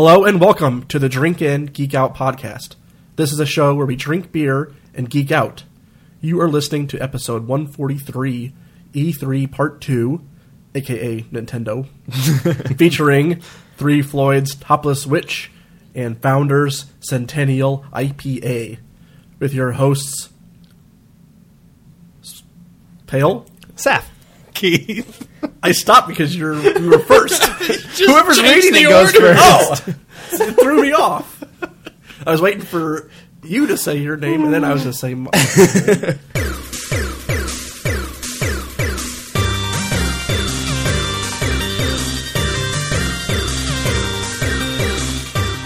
Hello and welcome to the Drink In Geek Out podcast. This is a show where we drink beer and geek out. You are listening to episode 143, E3 Part 2, aka Nintendo, featuring Three Floyd's Topless Witch and Founders Centennial IPA, with your hosts, Pale? Saf. Keith. I stopped because you're you were first. Whoever's reading the it goes order. first. Oh, it threw me off. I was waiting for you to say your name, and then I was going to say. mine.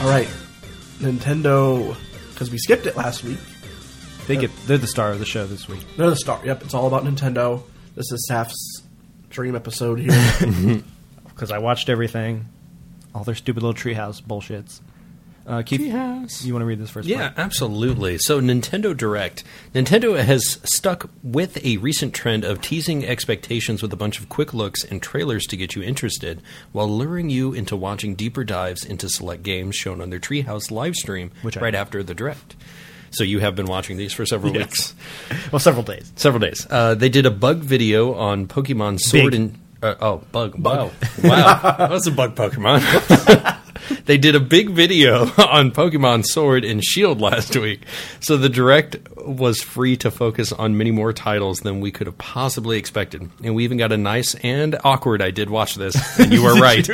All right, Nintendo, because we skipped it last week. They get they're the star of the show this week. They're the star. Yep, it's all about Nintendo. This is Saf's dream episode here. Because I watched everything, all their stupid little treehouse bullshits. Uh, Keith, Treehouse. you want to read this first? Yeah, part? absolutely. So, Nintendo Direct. Nintendo has stuck with a recent trend of teasing expectations with a bunch of quick looks and trailers to get you interested, while luring you into watching deeper dives into select games shown on their Treehouse live stream Which right after the Direct. So, you have been watching these for several Yes. weeks. Well, several days. Several days. Uh, they did a bug video on Pokemon Sword Big. and uh, oh bug wow wow that was a bug Pokemon. they did a big video on Pokemon Sword and Shield last week, so the direct was free to focus on many more titles than we could have possibly expected, and we even got a nice and awkward. I did watch this, and you were right.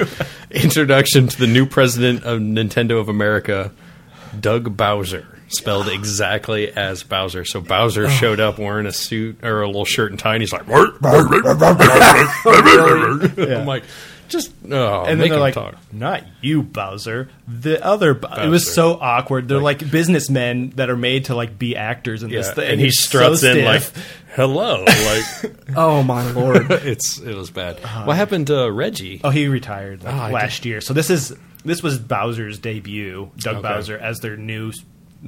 Introduction to the new president of Nintendo of America, Doug Bowser, spelled exactly as Bowser. So Bowser showed up wearing a suit or a little shirt and tie, and he's like, I'm like, just oh, And then they're like, talk. "Not you, Bowser. The other." Bo-. It was so awkward. They're like, businessmen that are made to like be actors in this thing. and he struts so in like, "Hello," like oh my lord! it's it was bad. What happened to Reggie? Oh, he retired like, Oh, last year. So this is this was Bowser's debut. Doug Okay. Bowser as their new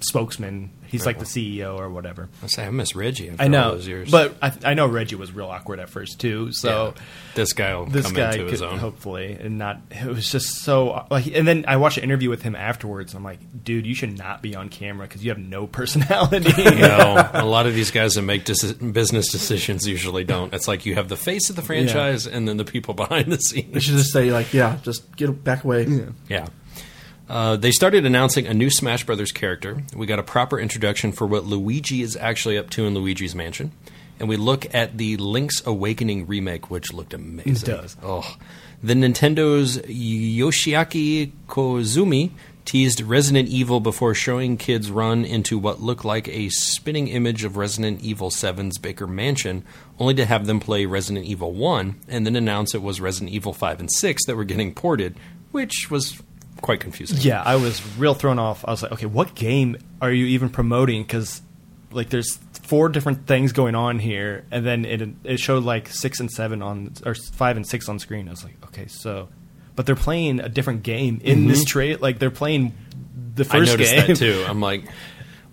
spokesman. He's like the CEO or whatever. I say I miss Reggie. After I all know, those years. but I, I know Reggie was real awkward at first too. So Yeah. this guy will this come guy into his own. hopefully and not. It was just so like. And then I watched an interview with him afterwards. I'm like, dude, you should not be on camera because you have no personality. no, a lot of these guys that make dis- business decisions usually don't. It's like you have the face of the franchise and then the people behind the They scenes. should just say like, yeah, just get back away. Yeah. Uh, they started announcing a new Smash Brothers character. We got a proper introduction for what Luigi is actually up to in Luigi's Mansion. And we look at the Link's Awakening remake, which looked amazing. It does. Oh. The Nintendo's Yoshiaki Koizumi teased Resident Evil before showing kids run into what looked like a spinning image of Resident Evil 7's Baker Mansion, only to have them play Resident Evil 1 and then announce it was Resident Evil 5 and 6 that were getting ported, which was quite confusing. Yeah, I was real thrown off. I was like, okay, what game are you even promoting? Because like, there's four different things going on here, and then it it showed like six and seven on or five and six on screen. I was like, okay, so, but they're playing a different game in this trade. Like they're playing the Mm-hmm. I first noticed game. that too. I'm like,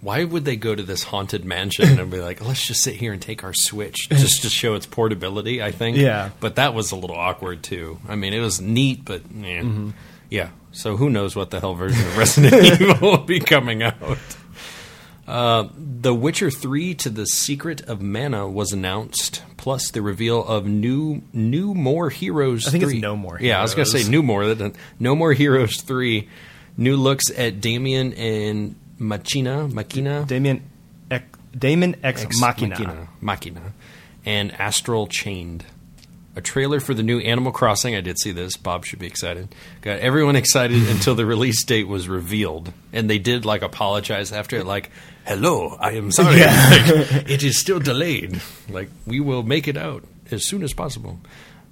why would they go to this haunted mansion and be like, let's just sit here and take our Switch just to show its portability? I think. Yeah. But that was a little awkward too. I mean, it was neat, but. Mm-hmm. yeah. So who knows what the hell version of Resident Evil will be coming out? Uh, the Witcher 3 to the Secret of Mana was announced, plus the reveal of new new more heroes. I think it's No More Yeah, I was gonna say Heroes. new more. No more heroes three. New looks at Damien and Machina, Machina, Damien, Ex, Damon Ex, Ex Machina. Machina, Machina, and Astral Chained. A trailer for the new Animal Crossing. I did see this. Bob should be excited. Got everyone excited until the release date was revealed, and they did like apologize after it. Like, "Hello, I am sorry. Like, it is still delayed. Like, we will make it out as soon as possible."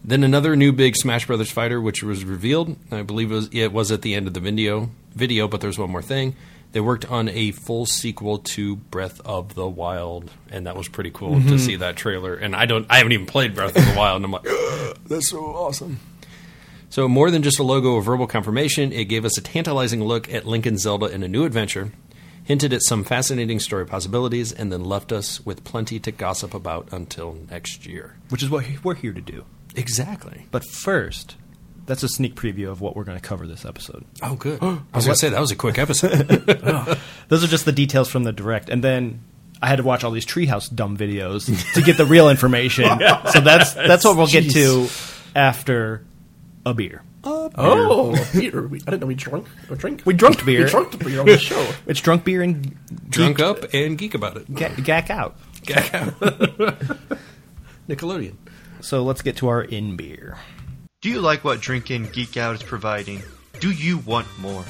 Then another new big Smash Brothers fighter, which was revealed. I believe it was, it was at the end of the video. Video, but there's one more thing. They worked on a full sequel to Breath of the Wild, and that was pretty cool to mm-hmm. see that trailer. And I don't, I haven't even played Breath of the Wild, and I'm like, that's so awesome. So more than just a logo or verbal confirmation, it gave us a tantalizing look at Link and Zelda in a new adventure, hinted at some fascinating story possibilities, and then left us with plenty to gossip about until next year. which is what we're here to do. Exactly. But first, that's a sneak preview of what we're going to cover this episode. Oh, good. I was going to say that was a quick episode. Those are just the details from the direct, and then I had to watch all these treehouse dumb videos to get the real information. so that's that's what we'll get to after a beer. Oh, beer. We, I didn't know we drunk or drink. We drunk beer. We drunk beer on the show. It's drunk beer and Drunk geek- up and geek about it. ga- gack out. Nickelodeon. So let's get to our in beer. Do you like what Drink In Geek Out is providing? Do you want more?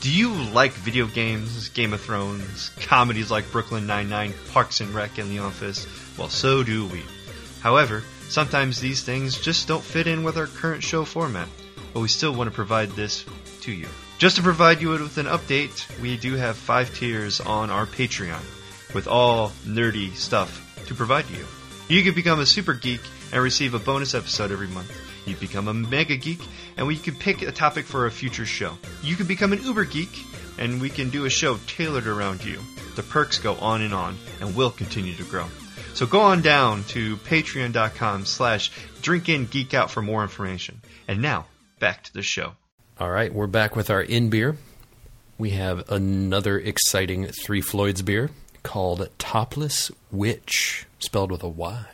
Do you like video games, Game of Thrones, comedies like Brooklyn Nine-Nine, Parks and Rec, and The Office? Well, so do we. However, sometimes these things just don't fit in with our current show format, but we still want to provide this to you. Just to provide you with an update, we do have five tiers on our Patreon with all nerdy stuff to provide you. You can become a super geek and receive a bonus episode every month. You become a mega geek, and we can pick a topic for a future show. You can become an uber geek, and we can do a show tailored around you. The perks go on and on, and will continue to grow. So go on down to patreon.com slash drinkingeekout for more information. And now, back to the show. All right, we're back with our in beer. We have another exciting Three Floyds beer called Topless Witch, spelled with a Y.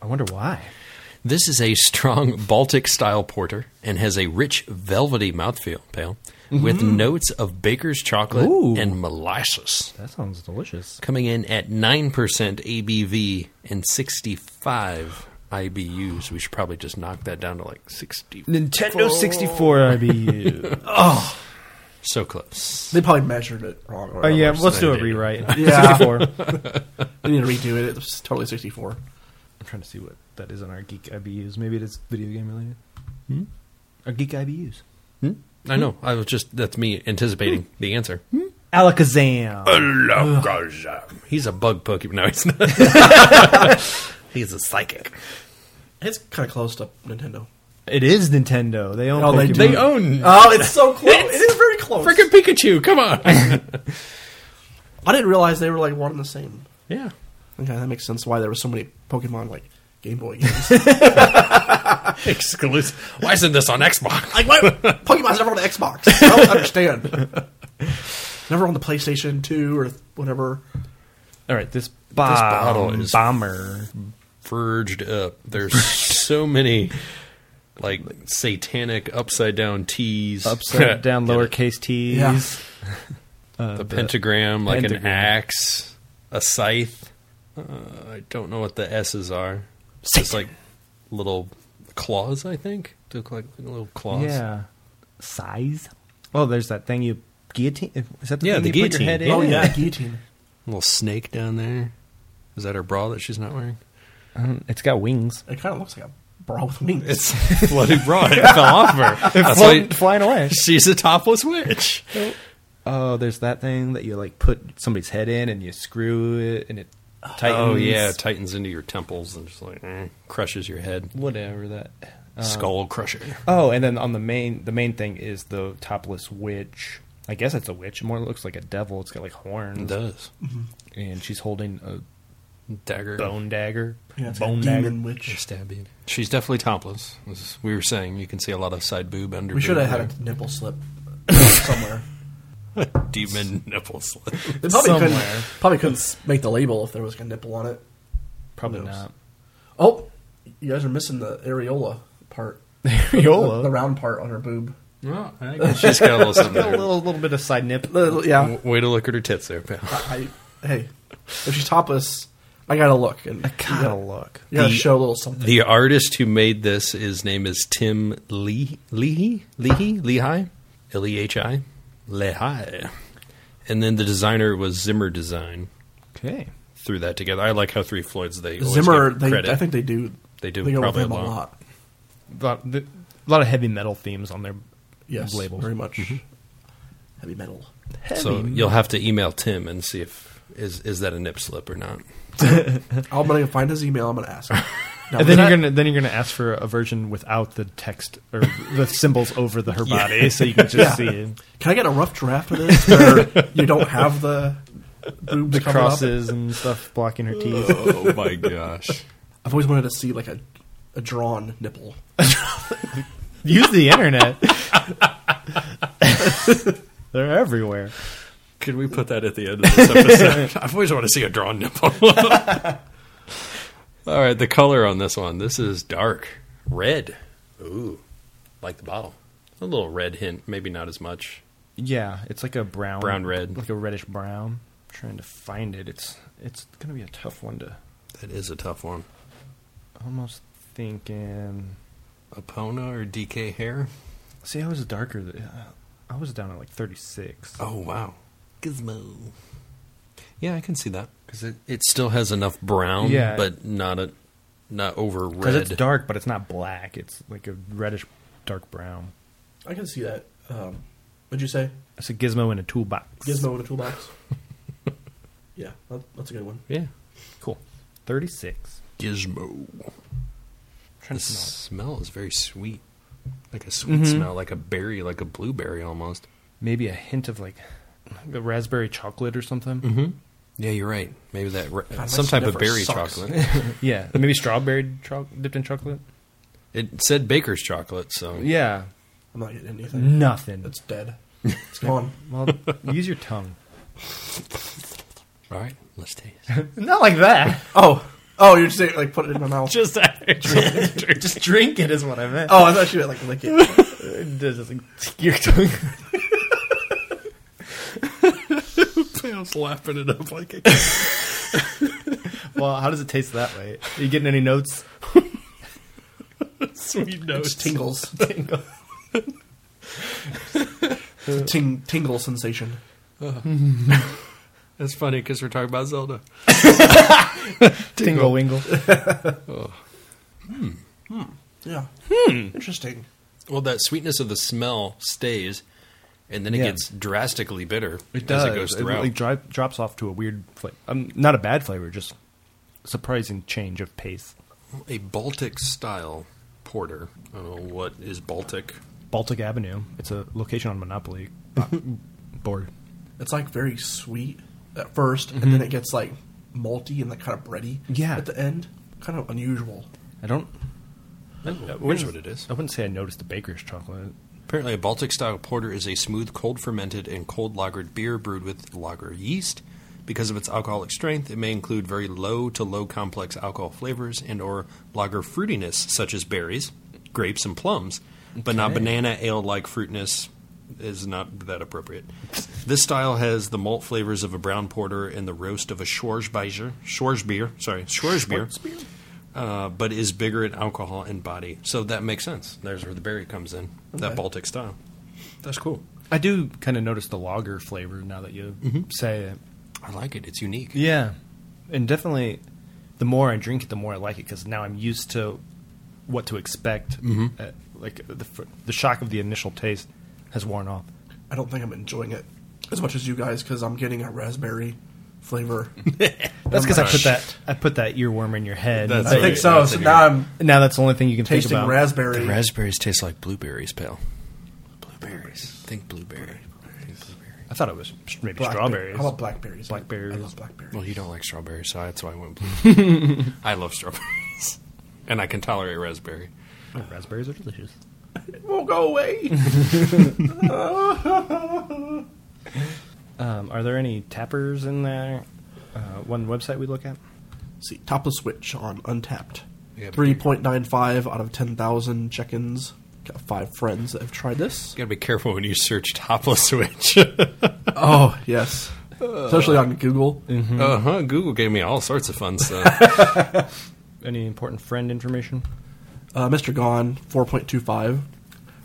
I wonder why. This is a strong Baltic style porter and has a rich velvety mouthfeel pale with mm-hmm. notes of baker's chocolate Ooh. and molasses. That sounds delicious. Coming in at 9% ABV and 65 IBUs. We should probably just knock that down to like 60. Nintendo 64 IBU. Oh. So close. They probably measured it wrong. or Oh yeah, let's do a rewrite. Yeah. 64. I'm need to redo it. It's totally 64. I'm trying to see what that is on our geek IBUs. Maybe it is video game related. Hmm? Our geek IBUs. Hmm? I know. I was just, that's me anticipating hmm? the answer. Hmm? Alakazam. Alakazam. He's a bug Pokemon. No, he's not. he's a psychic. It's kind of close to Nintendo. It is Nintendo. They own Oh, they Pokemon. do. They own Oh, it's so close. it is very close. freaking Pikachu. Come on. I didn't realize they were like one and the same. yeah. Okay, that makes sense why there were so many Pokemon like Game Boy games. Exclusive. Why isn't this on Xbox? like, why Pokemon's never on the Xbox? I don't understand. never on the PlayStation 2 or whatever. All right, this, bomb, bottle is- bomber. Verged up. There's so many like satanic upside down T's. Upside down lowercase t's. Yeah. Uh, The pentagram, like an axe, a scythe. Uh, I don't know what the S's are. It's just like little claws, I think. They look like little claws. Yeah. Size. Oh, there's that thing you guillotine. Is that the Yeah, thing the you put your guillotine. head in? Oh, yeah, guillotine. Little snake down there. Is that her bra that she's not wearing? Um, it's got wings. It kind of looks like a bra with wings. It's bloody bra. It fell off her. That's Floating- why flying away. she's a topless witch. Oh, there's that thing that you like put somebody's head in and you screw it and it tightens. Oh yeah, it tightens into your temples and just like eh, crushes your head. whatever that. uh, Skull crusher. Oh, and then on the main, the main thing is the topless witch. I guess it's a witch. It more looks like a devil. It's got like horns, It does. and she's holding a Dagger. bone dagger. yeah, it's bone a dagger. demon witch. Stab you. She's definitely topless. As we were saying, you can see a lot of side boob under. We should have boob had a nipple slip somewhere. There. demon nipple slit. They probably couldn't, probably couldn't make the label if there was a nipple on it. Probably Who not. Oh, you guys are missing the areola part. Areola? The, the round part on her boob. Well, I guess she's got a little something Got a little, little bit of side nip. The- yeah. Way to look at her tits there, pal. I, hey, if she's topless, I gotta look. And I Gotta look. You gotta The- show a little something. The artist who made this, his name is Tim Lee Leahy Leahy Lehi L E H I Lehi, and then the designer was Zimmer Design. Okay. Threw that together. I like how Three Floyds they always Zimmer, give they. I think they do. They do They go with probably him a a lot. lot. A lot, the, a lot of heavy metal themes on their Yes, labels. very much. Mm-hmm. Heavy metal. so you'll have to email Tim and see if is is that a nip slip or not. I'm gonna find his email. I'm gonna ask. Him. Now, And then you're that- gonna then you're gonna ask for a version without the text or the symbols over the her body, so you can just Yeah. see it. Can I get a rough draft of this where you don't have the boob the covered up? crosses and stuff blocking her teeth. Oh my gosh! I've always wanted to see like a, a drawn nipple. Use the internet. They're everywhere. Could we put that at the end of this episode? I've always wanted to see a drawn nipple. All right, the color on this one. This is dark red. Ooh, like the bottle. A little red hint, maybe not as much. Yeah, it's like a brown, Brown red. like a reddish brown. trying to find it. It's it's gonna be a tough one to. That is a tough one. Almost thinking. Apona or DK hair? See, I was darker. th- I was down at like thirty six. Oh wow, Gizmo. Yeah, I can see that because it, it still has enough brown, Yeah. but not a not over red. Because it's dark, but it's not black. It's like a reddish, dark brown. I can see that. Um, what'd you say? It's a gizmo in a toolbox. Gizmo in a toolbox. yeah, that, that's a good one. Yeah, Cool. Thirty six. Gizmo. Trying The to smell. smell is very sweet, like a sweet Mhm. smell, like a berry, like a blueberry almost. Maybe a hint of like a raspberry chocolate or something. Mm-hmm. Yeah, you're right. Maybe that ra- some type of berry sucks. chocolate. Yeah, maybe strawberry cho- dipped in chocolate. it said baker's chocolate, so Yeah, I'm not getting anything. nothing. It's dead. It's gone. Well, use your tongue. all right. Let's taste. Not like that. Oh, oh, you're just saying like put it in my mouth. Just just drink it is what I meant. oh, I thought you meant like lick it. Just like, your tongue. Pam's laughing it up like a Well, how does it taste that way? Are you getting any notes? sweet It's notes. tingles. It's a ting tingle sensation. That's funny because we're talking about Zelda. Tingle wingle. Oh. Hmm. Hmm. Hmm. Yeah. Interesting. Well, that sweetness of the smell stays, and then it Yeah. gets drastically bitter It as does. it goes throughout. like, dri- drops off to a weird flavor. Um, not a bad flavor, just surprising change of pace. a Baltic style porter. I don't know what is Baltic. Baltic Avenue. It's a location on Monopoly board. It's like very sweet at 1st and then it gets like malty and like kind of bready. Yeah. At the end, kind of unusual. I don't. I, I Here's wouldn't- what it is. I wouldn't say I noticed the baker's chocolate. Apparently, a Baltic style porter is a smooth, cold fermented, and cold lagered beer brewed with lager yeast. Because of its alcoholic strength, it may include very low to low complex alcohol flavors and or lager fruitiness, such as berries, grapes, and plums, but not banana ale-like fruitiness is not that appropriate. This style has the malt flavors of a brown porter and the roast of a Schwarzbier, Schwarzbier, sorry, Schwarzbier, uh, but is bigger in alcohol and body. So that makes sense. There's where the berry comes in, that Baltic style. That's cool. I do kind of notice the lager flavor now that you say it. I like it. It's unique. Yeah, and definitely, the more I drink it, the more I like it because now I'm used to what to expect. Uh, like the the shock of the initial taste has worn off. I don't think I'm enjoying it as much as you guys because I'm getting a raspberry flavor. That's because I put that I put that earworm in your head. That's I think so. That's So now I'm now that's the only thing you can think tasting about. raspberry. The raspberries taste like blueberries, pal. Blueberries. Think blueberry. Think blueberry. I thought it was maybe Blackberry. strawberries. How about blackberries? Blackberries. I love blackberries. Well, you don't like strawberries, so that's why I went blue. I love strawberries, and I can tolerate raspberry. Oh, raspberries are delicious. It won't go away. Um, are there any tappers in there? Uh, one website we look at. See, topless switch on Untappd. Yeah, but Three point nine five out of ten thousand check-ins. Got five friends that have tried this. You gotta be careful when you search topless switch. Oh yes, especially on Google. uh huh. Google gave me all sorts of fun stuff. Any important friend information? Uh, Mr. Gone four point two five.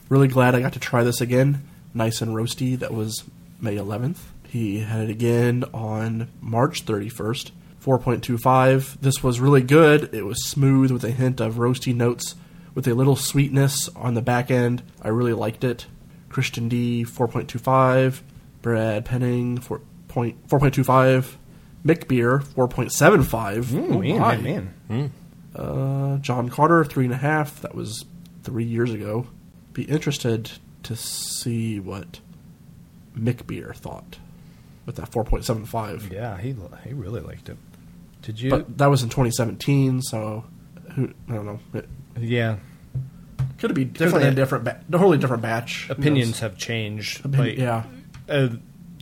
Really glad I got to try this again. Nice and roasty. That was May eleventh. He had it again on March thirty first. 4.25. This was really good. It was smooth with a hint of roasty notes with a little sweetness on the back end. I really liked it. Christian D 4.25. Brad Penning 4. Point, 4.25. Mick Beer 4.75. Oh, man, my. man, man. Uh, John Carter, three and a half. That was three years ago. Be interested to see what Mick Beer thought with that 4.75. Yeah, he he really liked it. Did you? But that was in 2017, so who I don't know. It, yeah. Could be different a different, ba- totally different batch. Opinions have changed. Opin- like, yeah. uh,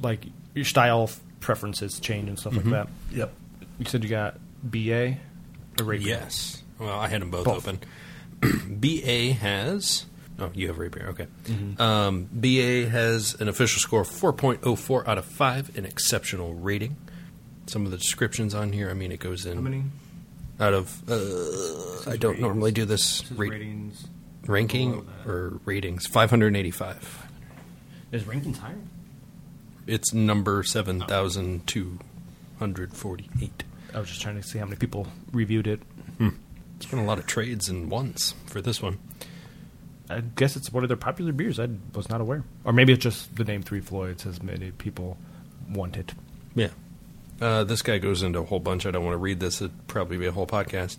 like your style preferences change and stuff Mm-hmm. like that. Yep. You said you got BA or RateBeer? Yes. Well, I had them both, Both. open. BA has. Oh, you have RateBeer. Okay. Um, BA has an official score of 4.04 out of 5, an exceptional rating. Some of the descriptions on here, I mean, it goes in How many out of. Uh, I don't ratings. normally do this This ra- ratings? ranking or ratings. 585. Is rankings higher? It's number 7,248. I was just trying to see how many people reviewed it. It's been a lot of trades and ones for this one. I guess it's one of their popular beers. I was not aware, or maybe it's just the name Three Floyds has many people want it. Yeah. Uh, this guy goes into a whole bunch. I don't want to read this. It'd probably be a whole podcast.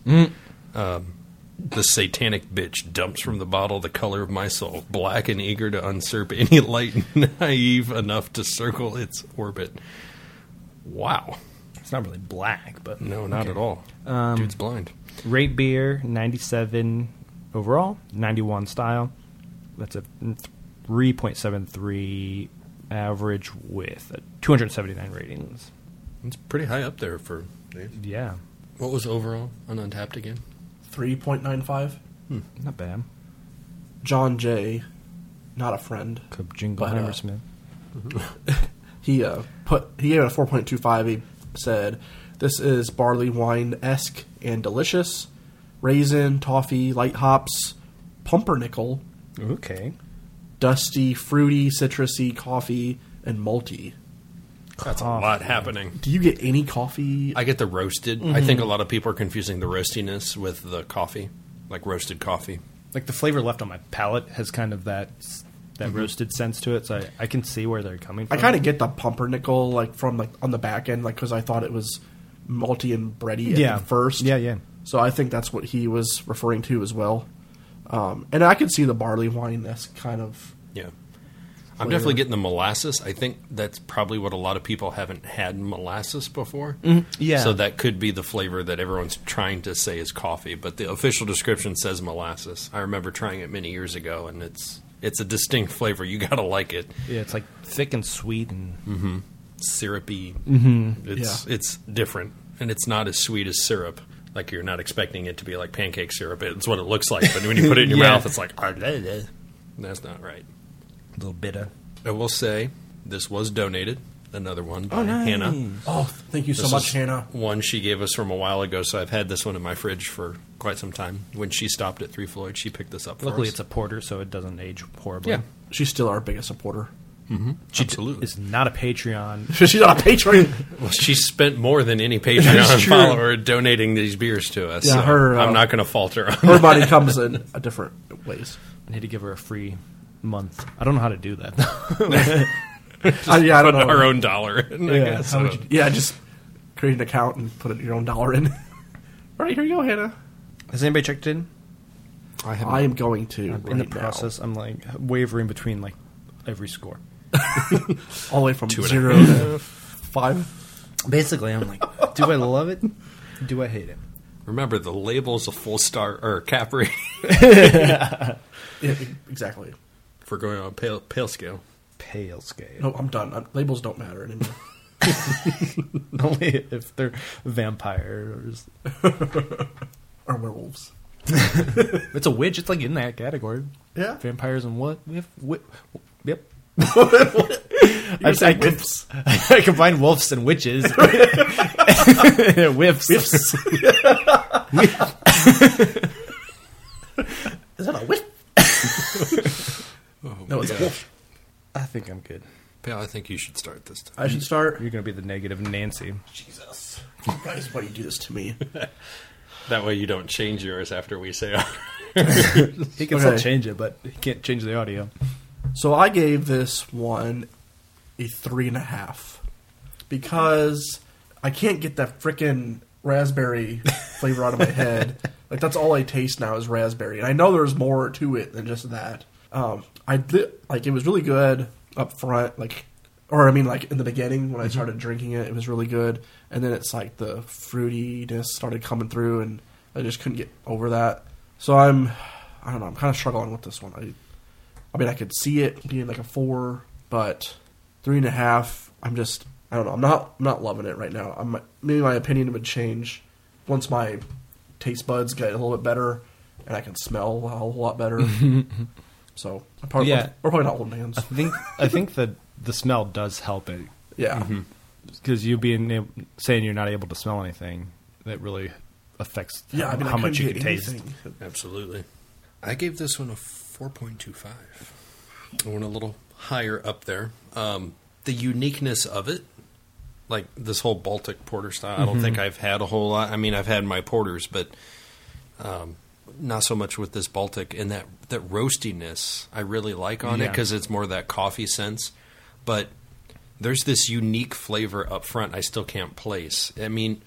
Um, the satanic bitch dumps from the bottle the color of my soul, black and eager to usurp any light naive enough to circle its orbit. Wow. It's not really black, but No, not Okay. at all. Um, Dude's blind. Rate beer ninety seven overall, ninety one style. That's a three point seven three average with two hundred seventy nine ratings. It's pretty high up there for. Yeah, What was overall on Untappd again? 3.95. Hmm, not bad. John Jay, not a friend. Could Jingleheimer But, uh, Smith. He uh, put he gave it a 4.25. He said, "This is barley wine esque and delicious. Raisin, toffee, light hops, pumpernickel, Okay, dusty, fruity, citrusy, coffee, and malty." That's a lot happening. Do you get any coffee? I get the roasted. I mm-hmm. think a lot of people are confusing the roastiness with the coffee, like roasted coffee. like the flavor left on my palate has kind of that that mm-hmm. roasted sense to it. So I, I can see where they're coming from. I kind of get the pumpernickel like from like on the back end, like because I thought it was malty and bready at Yeah. first. Yeah, yeah. So I think that's what he was referring to as well. Um, and I could see the barley wine that's kind of Yeah. I'm definitely getting the molasses. I think that's probably what a lot of people haven't had molasses before. Yeah. So that could be the flavor that everyone's trying to say is coffee, but the official description says molasses. I remember trying it many years ago and it's it's a distinct flavor. You got to like it. yeah, it's like thick and sweet and Syrupy. Mm-hmm. It's Yeah. it's different and it's not as sweet as syrup. Like you're not expecting it to be like pancake syrup. It's what it looks like, but when you put it in your Yeah. mouth it's like "Ah, blah, blah." that's not right. a little bitter. I will say this was donated. Another one by Oh, nice. Hannah. oh, thank you so much, Hannah. One she gave us from a while ago, so I've had this one in my fridge for quite some time. When she stopped at Three Floyd, she picked this up. For Luckily, us. it's a porter, so it doesn't age horribly. yeah, She's still our biggest supporter. Absolutely. It's not a Patreon. She's on a Patreon. well, she spent more than any That's Patreon true. follower donating these beers to us. Yeah, so her, uh, I'm not going to falter. On Her money comes in a different ways. I need to give her a free month. I don't know how to do that. though. Uh, yeah, I don't know. our own dollar. in, I Yeah, guess. how I would you- yeah, just create an account and put your own dollar in. All right, here you go, Hannah. Has anybody checked in? I I am going to in the right now. process, I'm like wavering between like every score. all the way from Two and a zero to five. Basically, I'm like, do I love it? Do I hate it? remember the label's a full star or cap rating Yeah, exactly. for going on pale pale scale. Pale scale. No, I'm done. Uh, labels don't matter anymore. Only if they're vampires. or werewolves. It's a witch. It's like in that category. Yeah. Vampires and what? We have, wi- yep. You're I, saying I, whips. I combine wolves and witches. Whiffs. Whiffs. Is that a whiff? Oh, no, it's a wolf. I think I'm good. Pale, I think you should start this time. I should start. You're going to be the negative Nancy. Jesus. Guys, why do you do this to me? That way you don't change yours after we say. He can still Okay. change it, but he can't change the audio. So I gave this one a three and a half because I can't get that freaking raspberry flavor out of my head. Like that's all I taste now is raspberry, and I know there's more to it than just that. Um, I did like it was really good up front, like, or I mean, like in the beginning when I started drinking it, it was really good, and then it's like the fruitiness started coming through, and I just couldn't get over that. So I'm I don't know. I'm kind of struggling with this one. I, I mean, I could see it being like a four, but three and a half. I'm just, I don't know. I'm not, I'm not loving it right now. I'm maybe my opinion would change once my taste buds get a little bit better and I can smell a whole lot better. so I'm probably, Yeah. we're probably not holding hands. I think I think that the smell does help it Yeah, mm-hmm. because you being able, saying you're not able to smell anything that really affects yeah. I mean, how I much you can get taste. Absolutely. I gave this one a 4.25. I went a little higher up there. Um, the uniqueness of it, like this whole Baltic porter style, I don't think I've had a whole lot. I mean, I've had my porters, but um, not so much with this Baltic. And that, that roastiness I really like on it because it's more that coffee sense. But there's this unique flavor up front I still can't place. I mean,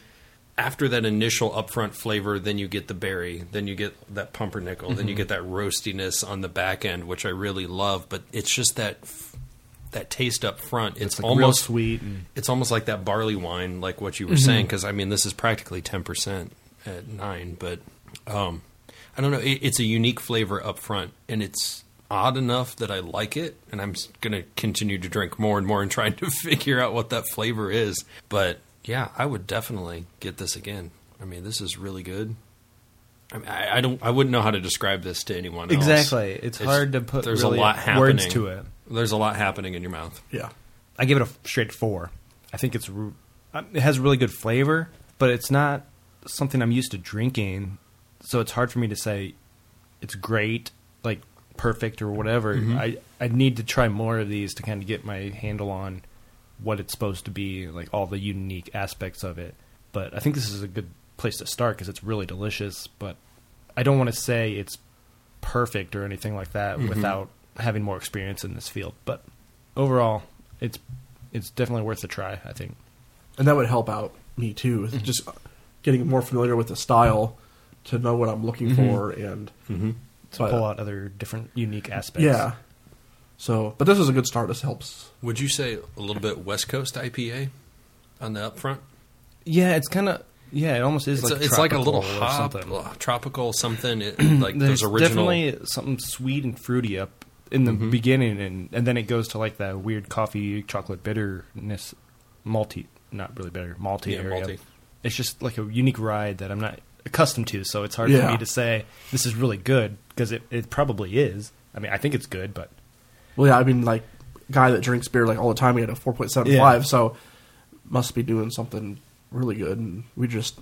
after that initial upfront flavor, then you get the berry, then you get that pumpernickel, then you get that roastiness on the back end, which I really love. But it's just that that taste up front. It's, It's like almost sweet and It's almost like that barley wine, like what you were saying. Because I mean, this is practically ten percent at nine, but um, I don't know. It, it's a unique flavor up front, and it's odd enough that I like it, and I'm going to continue to drink more and more and trying to figure out what that flavor is. But yeah, I would definitely get this again. I mean, this is really good. I, mean, I, I don't. I wouldn't know how to describe this to anyone else. exactly. It's, hard to put There's really a lot happening. words to it. There's a lot happening in your mouth. Yeah, I give it a straight four. I think it's uh, it has really good flavor, but it's not something I'm used to drinking, so it's hard for me to say it's great, like perfect or whatever. I I need to try more of these to kind of get my handle on what it's supposed to be, like all the unique aspects of it. But I think this is a good place to start because it's really delicious. But I don't want to say it's perfect or anything like that mm-hmm. without having more experience in this field. But overall, it's it's definitely worth a try. I think. and that would help out me too. with mm-hmm. Just getting more familiar with the style to know what I'm looking mm-hmm. for and To But- pull out other different unique aspects. yeah. So, but this is a good start. This helps. Would you say a little bit West Coast IPA on the upfront? yeah, it's kind of yeah, it almost is It's, like a, it's like a little tropical hop, something. uh, tropical something. It, like There's those original. definitely something sweet and fruity up in the beginning, and and then it goes to like that weird coffee chocolate bitterness, malty, not really bitter, malty Yeah, area. malty. It's just like a unique ride that I'm not accustomed to, so it's hard Yeah. for me to say this is really good because it, it probably is. I mean, I think it's good, but Well, yeah, I mean, like guy that drinks beer like all the time, he had a four point seven five, Yeah. so must be doing something really good. And we just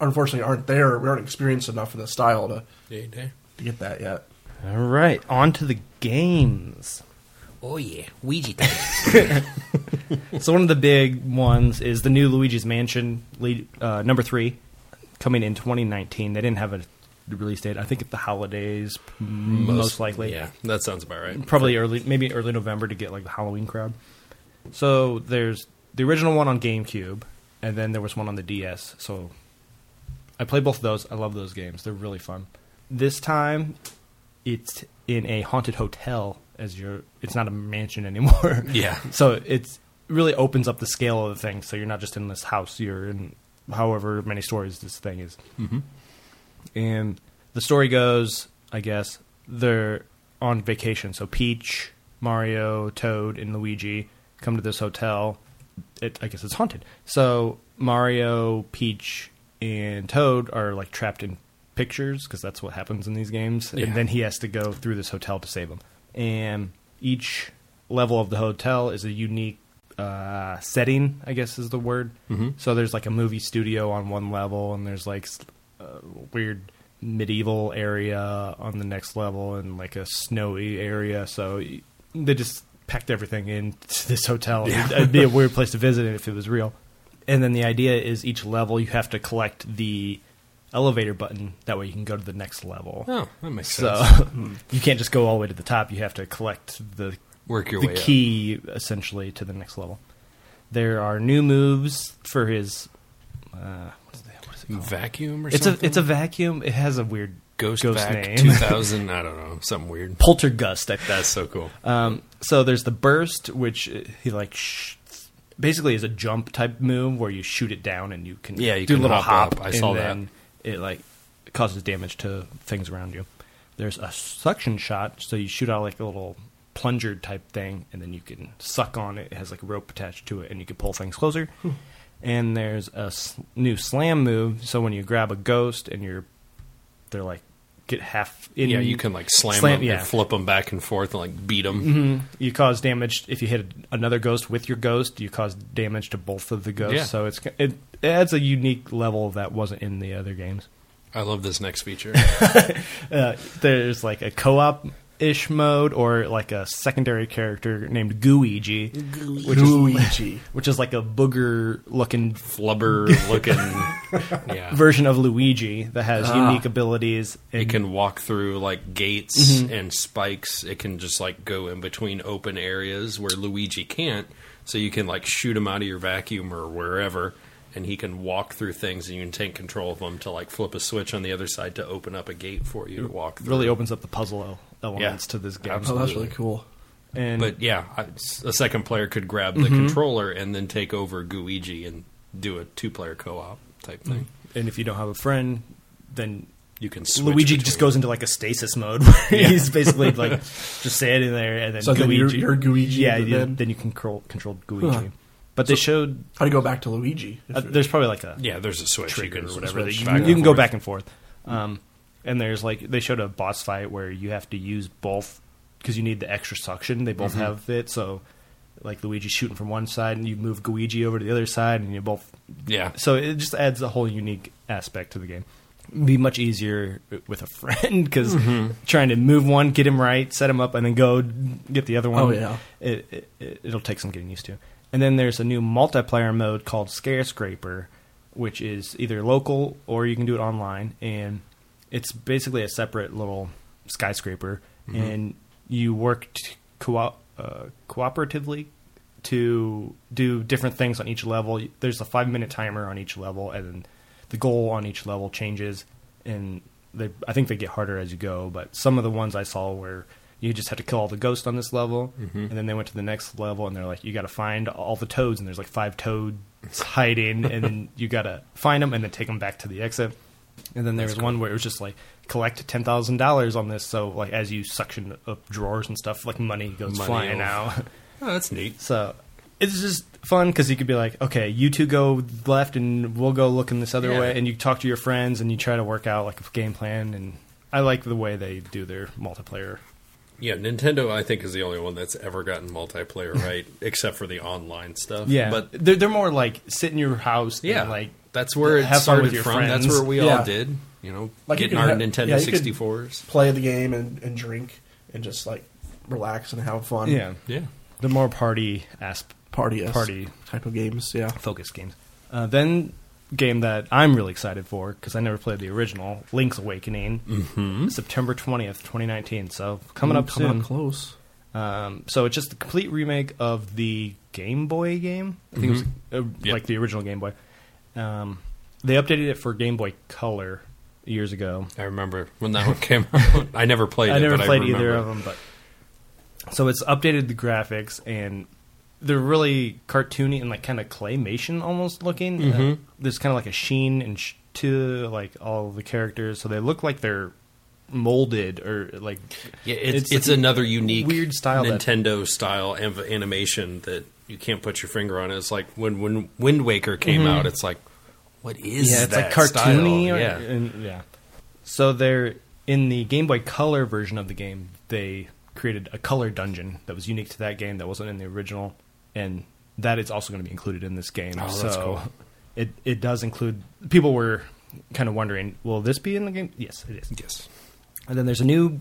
unfortunately aren't there. We aren't experienced enough in the style to, Yeah, yeah. to get that yet. all right, on to the games. Oh yeah, Ouija time. So one of the big ones is the new Luigi's Mansion lead, uh, number three, coming in 2019. They didn't have a release date. I think at the holidays, most, likely. Yeah, that sounds about right. Probably early, maybe early November to get like the Halloween crowd. So there's the original one on GameCube, and then there was one on the DS. So I played both of those. I love those games. They're really fun. This time, it's in a haunted hotel. As your, it's not a mansion anymore. Yeah. So it's really opens up the scale of the thing. So you're not just in this house. You're in however many stories this thing is. Mm-hmm. And the story goes, I guess, they're on vacation. So Peach, Mario, Toad, and Luigi come to this hotel. It, I guess it's haunted. So Mario, Peach, and Toad are like trapped in pictures because that's what happens in these games. Yeah. And then he has to go through this hotel to save them. And each level of the hotel is a unique uh, setting, I guess is the word. Mm-hmm. So there's like a movie studio on one level, and there's like a weird medieval area on the next level, and like a snowy area. So they just packed everything into this hotel. It'd, it'd be a weird place to visit if it was real. And then the idea is each level you have to collect the elevator button. That way you can go to the next level. Oh, that makes So sense. you can't just go all the way to the top. You have to collect the Work your the way up. key essentially to the next level. There are new moves for his. Uh, what is, that? What is it? Vacuum or It's something? a it's a vacuum. It has a weird Ghost, ghost name. 2000. I don't know, something weird. Poltergust. I think. That's so cool. Um, so there's the burst, which he like sh- basically is a jump type move where you shoot it down and you can Yeah, you do can a little hop hop. I saw and that. It like causes damage to things around you. there's a suction shot, so you shoot out like a little plunger type thing, and then you can suck on it. It has like a rope attached to it, and you can pull things closer. And there's a s- new slam move, so when you grab a ghost and you're, they're like get half in. yeah, you can like slam, Slam- them yeah. and flip them back and forth and like beat them. Mhm. You cause damage if you hit another ghost with your ghost. You cause damage to both of the ghosts. Yeah. So it's it adds a unique level that wasn't in the other games. I love this next feature. Uh, there's like a co-op ish mode or like a secondary character named Gooigi, which is Luigi. which is like a booger looking Flubber looking. yeah. version of Luigi that has Ah. unique abilities. It can walk through like gates Mm-hmm. and spikes. It can just like go in between open areas where Luigi can't. So you can like shoot him out of your vacuum or wherever, and he can walk through things, and you can take control of him to like flip a switch on the other side to open up a gate for you to walk. through. really opens up the puzzle elements to this game. Oh, that's really cool. And But yeah, I- a second player could grab the Mm-hmm. controller and then take over Gooigi and do a two-player co-op type thing. and if you don't have a friend, then You can switch Luigi just goes into like a stasis mode where he's basically like just standing there, and then So then Luigi, you're- you're Luigi, Yeah, but you- then- then you can control control Luigi. Huh. But they showed How to go back to Luigi? Uh, there's probably like a Yeah, there's a switch. trigger you can or whatever. that switch You, can- you can go forth. back and forth. Um, and there's like they showed a boss fight where you have to use both because you need the extra suction. They Mm-hmm. both have it, so like Luigi's shooting from one side, and you move Luigi over to the other side, and you both Yeah, so it just adds a whole unique aspect to the game. Be much easier with a friend because Mm-hmm. trying to move one, get him right, set him up, and then go get the other one. Oh, yeah. it, it, it it'll take some getting used to. And then there's a new multiplayer mode called Scarescraper, which is either local or you can do it online, and it's basically a separate little skyscraper, Mm-hmm. and you work co- uh, cooperatively to do different things on each level. There's a five minute timer on each level, and then the goal on each level changes. And they, I think they get harder as you go. But some of the ones I saw where you just had to kill all the ghosts on this level, and then they went to the next level, and they're like, you got to find all the toads, and there's like five toads hiding, and then you got to find them and then take them back to the exit. And then there was one where it was just like collect ten thousand dollars on this. So like as you suction up drawers and stuff, like money goes Money flying will- out. oh, that's neat. So it's just fun because you could be like, okay, you two go left and we'll go looking this other Yeah. way, and you talk to your friends and you try to work out like a game plan. And I like the way they do their multiplayer. Yeah, Nintendo, I think, is the only one that's ever gotten multiplayer right, except for the online stuff. Yeah, but but they're they're more like sit in your house. yeah, and like that's where it have fun started with your from. friends. That's where we Yeah. all did. You know, Like you getting could our ha- Nintendo yeah, you could- 64s. play the game and, and drink and just like relax and have fun. yeah, Yeah, the more party asp party Party. type of games. Yeah, focus games. Uh, then game that I'm really excited for because I never played the original Link's Awakening, mm-hmm. September 20th, 2019. So coming up coming soon. up close. Um, so it's just a complete remake of the Game Boy game. I think it was uh, Yep. like the original Game Boy. Um, they updated it for Game Boy Color years ago. I remember when that one came out. I never played I it. never played I either of them, but so it's updated the graphics and they're really cartoony and like kind of claymation almost looking. Uh, Mhm. there's kind of like a sheen and sh- to like all the characters, so they look like they're molded or like Yeah, it's, it's, like another unique weird style that- Nintendo style of animation that you can't put your finger on. It's like when when Wind Waker came out. It's like, what is Mm-hmm. yeah, it's like cartoony. Or, yeah, and, yeah. So they're in the Game Boy Color version of the game. They created a color dungeon that was unique to that game that wasn't in the original, and that is also going to be included in this game. Oh, so cool. it it does include. People were kind of wondering, will this be in the game? Yes, it is. yes. And then there's a new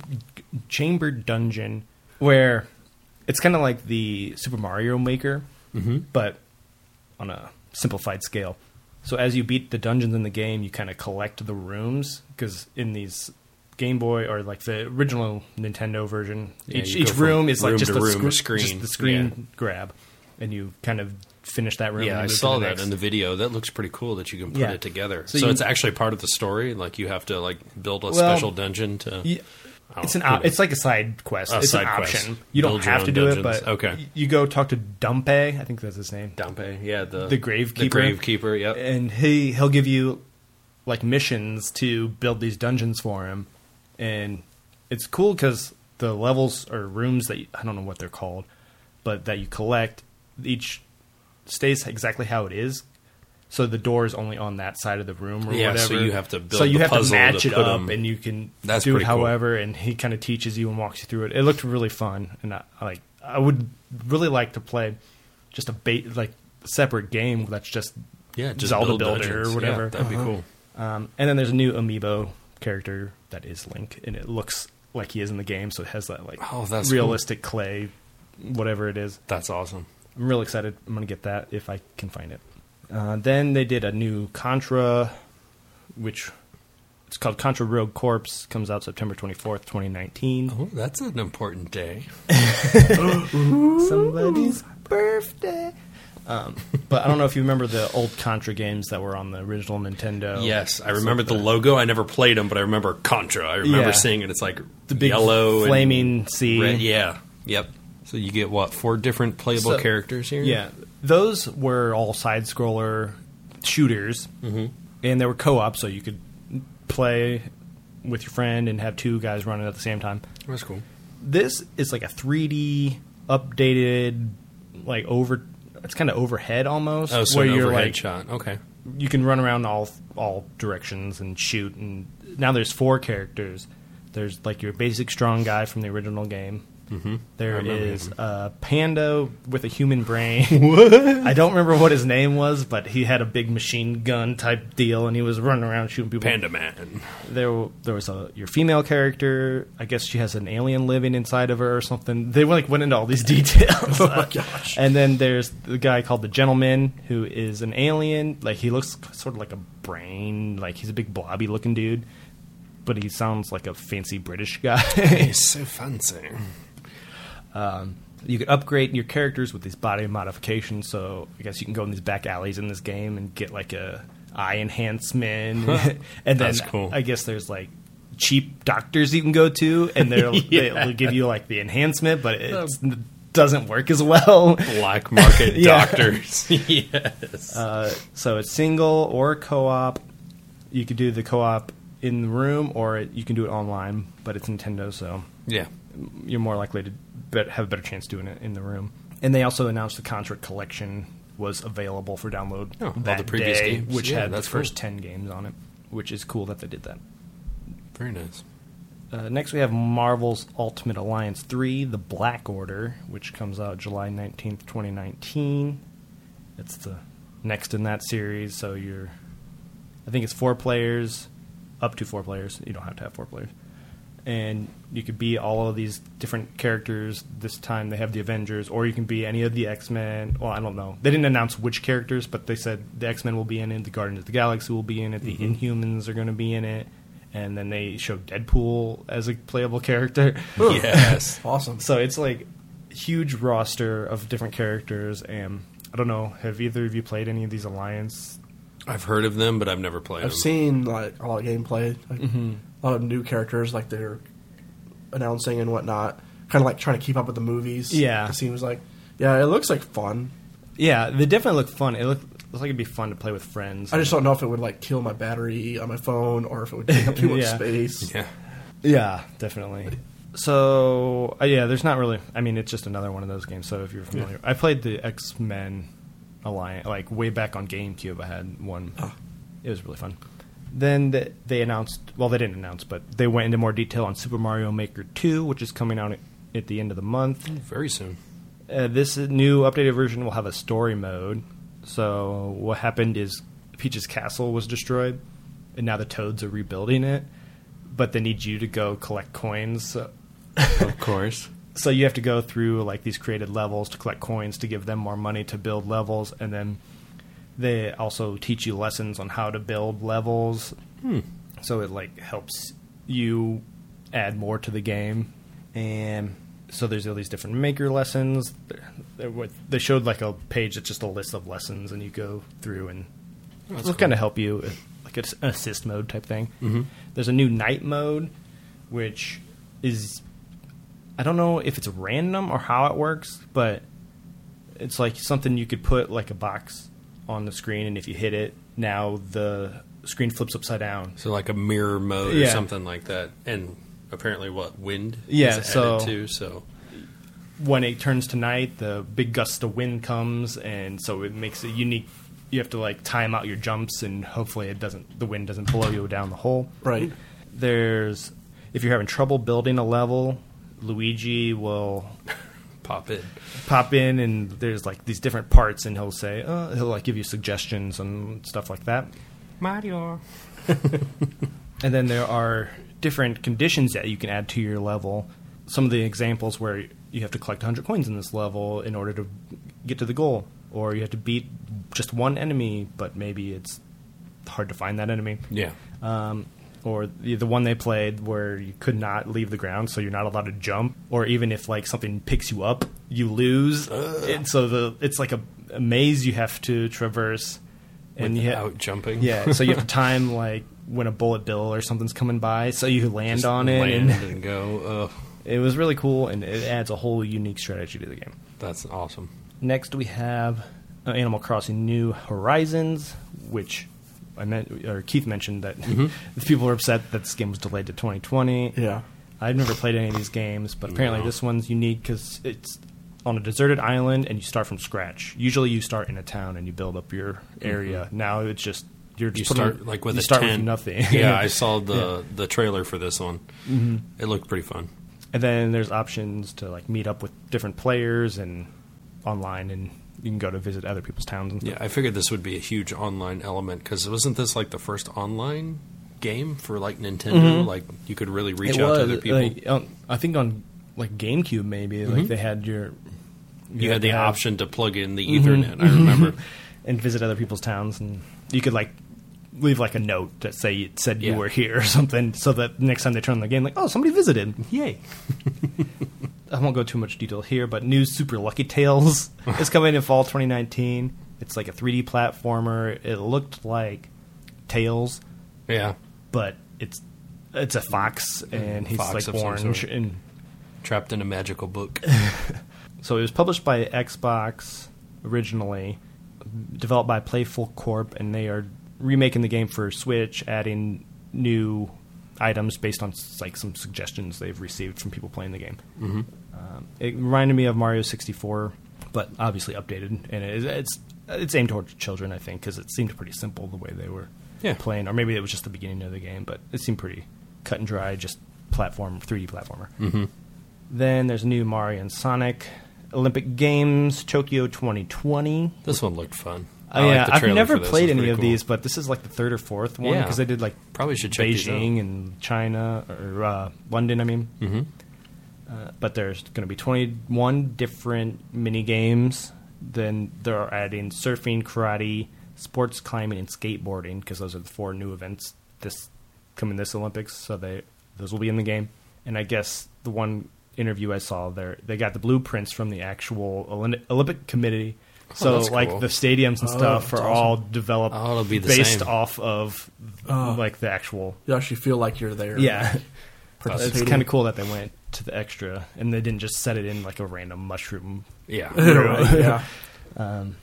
chamber dungeon where it's kind of like the Super Mario Maker, but on a simplified scale. So as you beat the dungeons in the game, you kind of collect the rooms because in these Game Boy or like the original Nintendo version, Yeah, each each room is like just room, scr- screen. just the screen Yeah. grab, and you kind of finish that room. Yeah, I saw that next. in the video. That looks pretty cool that you can put Yeah. it together. So So, you- it's actually part of the story. Like you have to like build a Well, special dungeon to. Oh, it's an op- it's like a side quest. A it's side an quest. option. You don't Build have to do it, but Okay. you go talk to Dampe. I think that's his name. Dampe, yeah, the The Gravekeeper. the gravekeeper. Yep. and he he'll give you like missions to build these dungeons for him, and it's cool because the levels or rooms that you, I don't know what they're called, but that you collect each stays exactly how it is. So the door is only on that side of the room or Yeah, whatever. so you have to build So you the have to match to it up, up, 'em- and you can That's do it pretty cool. however. And he kind of teaches you and walks you through it. It looked really fun, and I, I like. I would really like to play just a bait like separate game that's just Yeah, just Zelda build Builder dungeons. or whatever. Yeah, that'd be cool. Um, and then there's a new amiibo character that is Link, and it looks like he is in the game, so it has that like Oh, that's realistic clay, whatever it is. That's awesome. I'm real excited. I'm gonna get that if I can find it. Uh, then they did a new Contra, which it's called Contra Rogue Corps. Comes out September 24th, 2019. Oh, that's an important day. Somebody's birthday. Um, but I don't know if you remember the old Contra games that were on the original Nintendo. Yes, I remember the logo. I never played them, but I remember Contra. I remember Yeah. seeing it. It's like The big yellow, and flaming sea. red. Yeah, yep. So you get what four different playable So- characters here? Yeah, those were all side scroller shooters, mm-hmm. and they were co op, so you could play with your friend and have two guys running at the same time. that's cool. This is like a 3D updated, like over. It's kind of overhead almost, Oh, so where you're like shot. Okay. you can run around all all directions and shoot. And now there's four characters. There's like your basic strong guy from the original game. Mm-hmm. There is a panda with a human brain. I don't remember what his name was, but he had a big machine gun type deal, and he was running around shooting people. Panda Man. There, there was a your female character. I guess she has an alien living inside of her or something. They like went into all these details. Oh my gosh. And then there's the guy called the Gentleman, who is an alien. Like he looks sort of like a brain. Like he's a big blobby looking dude, but he sounds like a fancy British guy. He's so fancy. Um, you can upgrade your characters with these body modifications. So I guess you can go in these back alleys in this game and get like a eye enhancement, and then cool. I guess there's like cheap doctors you can go to, and they'll, Yeah. they'll give you like the enhancement, but it doesn't work as well. Black market doctors. yes. Uh, so it's single or co-op. You could do the co-op in the room, or it, you can do it online. But it's Nintendo, so yeah. You're more likely to bet, have a better chance doing it in the room. And they also announced the Contra Collection was available for download Oh, all that the previous day, games. which Yeah, had the first cool. ten games on it, which is cool that they did that. Very nice. Uh, next, we have Marvel's Ultimate Alliance 3, The Black Order, which comes out July 19th, 2019. It's the next in that series, so you're. I think it's four players, up to four players. You don't have to have four players. And you could be all of these different characters. This time they have the Avengers, or you can be any of the X Men. Well, I don't know. They didn't announce which characters, but they said the X Men will be in it, the Guardians of the Galaxy will be in it, the mm-hmm. Inhumans are going to be in it, and then they showed Deadpool as a playable character. Yes. Awesome. So it's like huge roster of different characters, and I don't know. Have either of you played any of these Alliance? I've heard of them, but I've never played I've them. seen like a lot of gameplay, like, a lot of new characters, like they're announcing and whatnot. Kind of like trying to keep up with the movies. Yeah. it seems like. Yeah, it looks like fun. Yeah, they definitely look fun. It look, looks like it'd be fun to play with friends. I just don't know if it would like kill my battery on my phone or if it would take up too much Yeah. space. Yeah. yeah, definitely. So uh, yeah, there's not really. I mean, it's just another one of those games. So if you're familiar, I played the X Men Alliance like way back on GameCube. I had one. It was really fun. Then the, they announced. Well, they didn't announce, but they went into more detail on Super Mario Maker 2, which is coming out at, at the end of the month. Very soon. Uh, this new updated version will have a story mode. So what happened is Peach's castle was destroyed, and now the Toads are rebuilding it. But they need you to go collect coins. Of course. So you have to go through like these created levels to collect coins to give them more money to build levels, and then they also teach you lessons on how to build levels. So it like helps you add more to the game, and so there's all these different maker lessons. They showed like a page that's just a list of lessons, and you go through and it'll kind of help you, uh, like it's an assist mode type thing. Mm-hmm. There's a new night mode, which is I don't know if it's random or how it works, but it's like something you could put like a box on the screen, and if you hit it, now the screen flips upside down. So like a mirror mode or something like that. And apparently what wind Yeah, is so- added to. So when it turns to night, the big gust of wind comes, and so it makes it unique. You have to like time out your jumps, and hopefully it doesn't the wind doesn't blow you down the hole. Right. There's if you're having trouble building a level, Luigi will pop in. pop in, and there's like these different parts, and he'll say uh, he'll like give you suggestions and stuff like that. Mario. And then there are different conditions that you can add to your level. Some of the examples where you have to collect 100 coins in this level in order to get to the goal, or you have to beat just one enemy, but maybe it's hard to find that enemy. Yeah. Um, or the, the one they played where you could not leave the ground, so you're not allowed to jump. Or even if like something picks you up, you lose. And so the it's like a, a maze you have to traverse, and you ha- Without jumping. yeah, so you have to time like when a bullet bill or something's coming by, so you land Just on it, land and and go. Oh, it was really cool, and it adds a whole unique strategy to the game. that's awesome. Next, we have uh, Animal Crossing New Horizons, which I meant or Keith mentioned that the people were upset that this game was delayed to 2020. Yeah. I've never played any of these games, but apparently No. this one's unique because it's on a deserted island and you start from scratch. Usually, you start in a town and you build up your area. Now it's just you're You just putting- start like with you a start tent. with nothing. yeah, I saw the the trailer for this one. Mm-hmm. It looked pretty fun. And then there's options to like meet up with different players and online, and you can go to visit other people's towns and stuff. Yeah, I figured this would be a huge online element because wasn't this like the first online game for like Nintendo? Mm-hmm. Like you could really reach It out was, to other people. like, on- I think on like GameCube maybe like mm-hmm. they had your you had the have- option to plug in the mm-hmm. Ethernet. I remember. and visit other people's towns, and you could like leave like a note that say it said you were here or something, so that next time they turn on the game, like oh somebody visited, yay. I won't go too much detail here, but new Super Lucky's Tale is coming in fall 2019. It's like a 3D platformer. It looked like Tails, yeah, but it's it's a fox and he's Fox like orange and trapped in a magical book. so it was published by Xbox originally, developed by Playful Corp, and they are remaking the game for Switch, adding new items based on like some suggestions they've received from people playing the game. Mm-hmm. Um, it reminded me of Mario 64, but obviously updated, and it, it's it's aimed towards children, I think, because it seemed pretty simple the way they were Yeah. playing, or maybe it was just the beginning of the game, but it seemed pretty cut and dry, just platform 3D platformer. mm-hmm. Then there's new Mario and Sonic Olympic Games Tokyo 2020. This one looked fun. Oh, I like yeah, the I've never played any of cool. these, but this is like the third or fourth one Yeah. because they did like Probably should check. Beijing and China or uh, London. I mean, Mm-hmm. uh, but there's going to be 21 different mini games. Then they're adding surfing, karate, sports climbing, and skateboarding because those are the four new events this coming this Olympics. So they those will be in the game. And I guess the one interview I saw there, they got the blueprints from the actual Olymp- Olympic Committee. So Oh, that's like cool. the stadiums and Oh, stuff that's are all developed Oh, it'll be the based same. off of Oh. like the actual You actually feel like you're there. yeah. it's participating. kind of cool that they went to the extra and they didn't just set it in like a random mushroom. Yeah. Right, yeah. Um,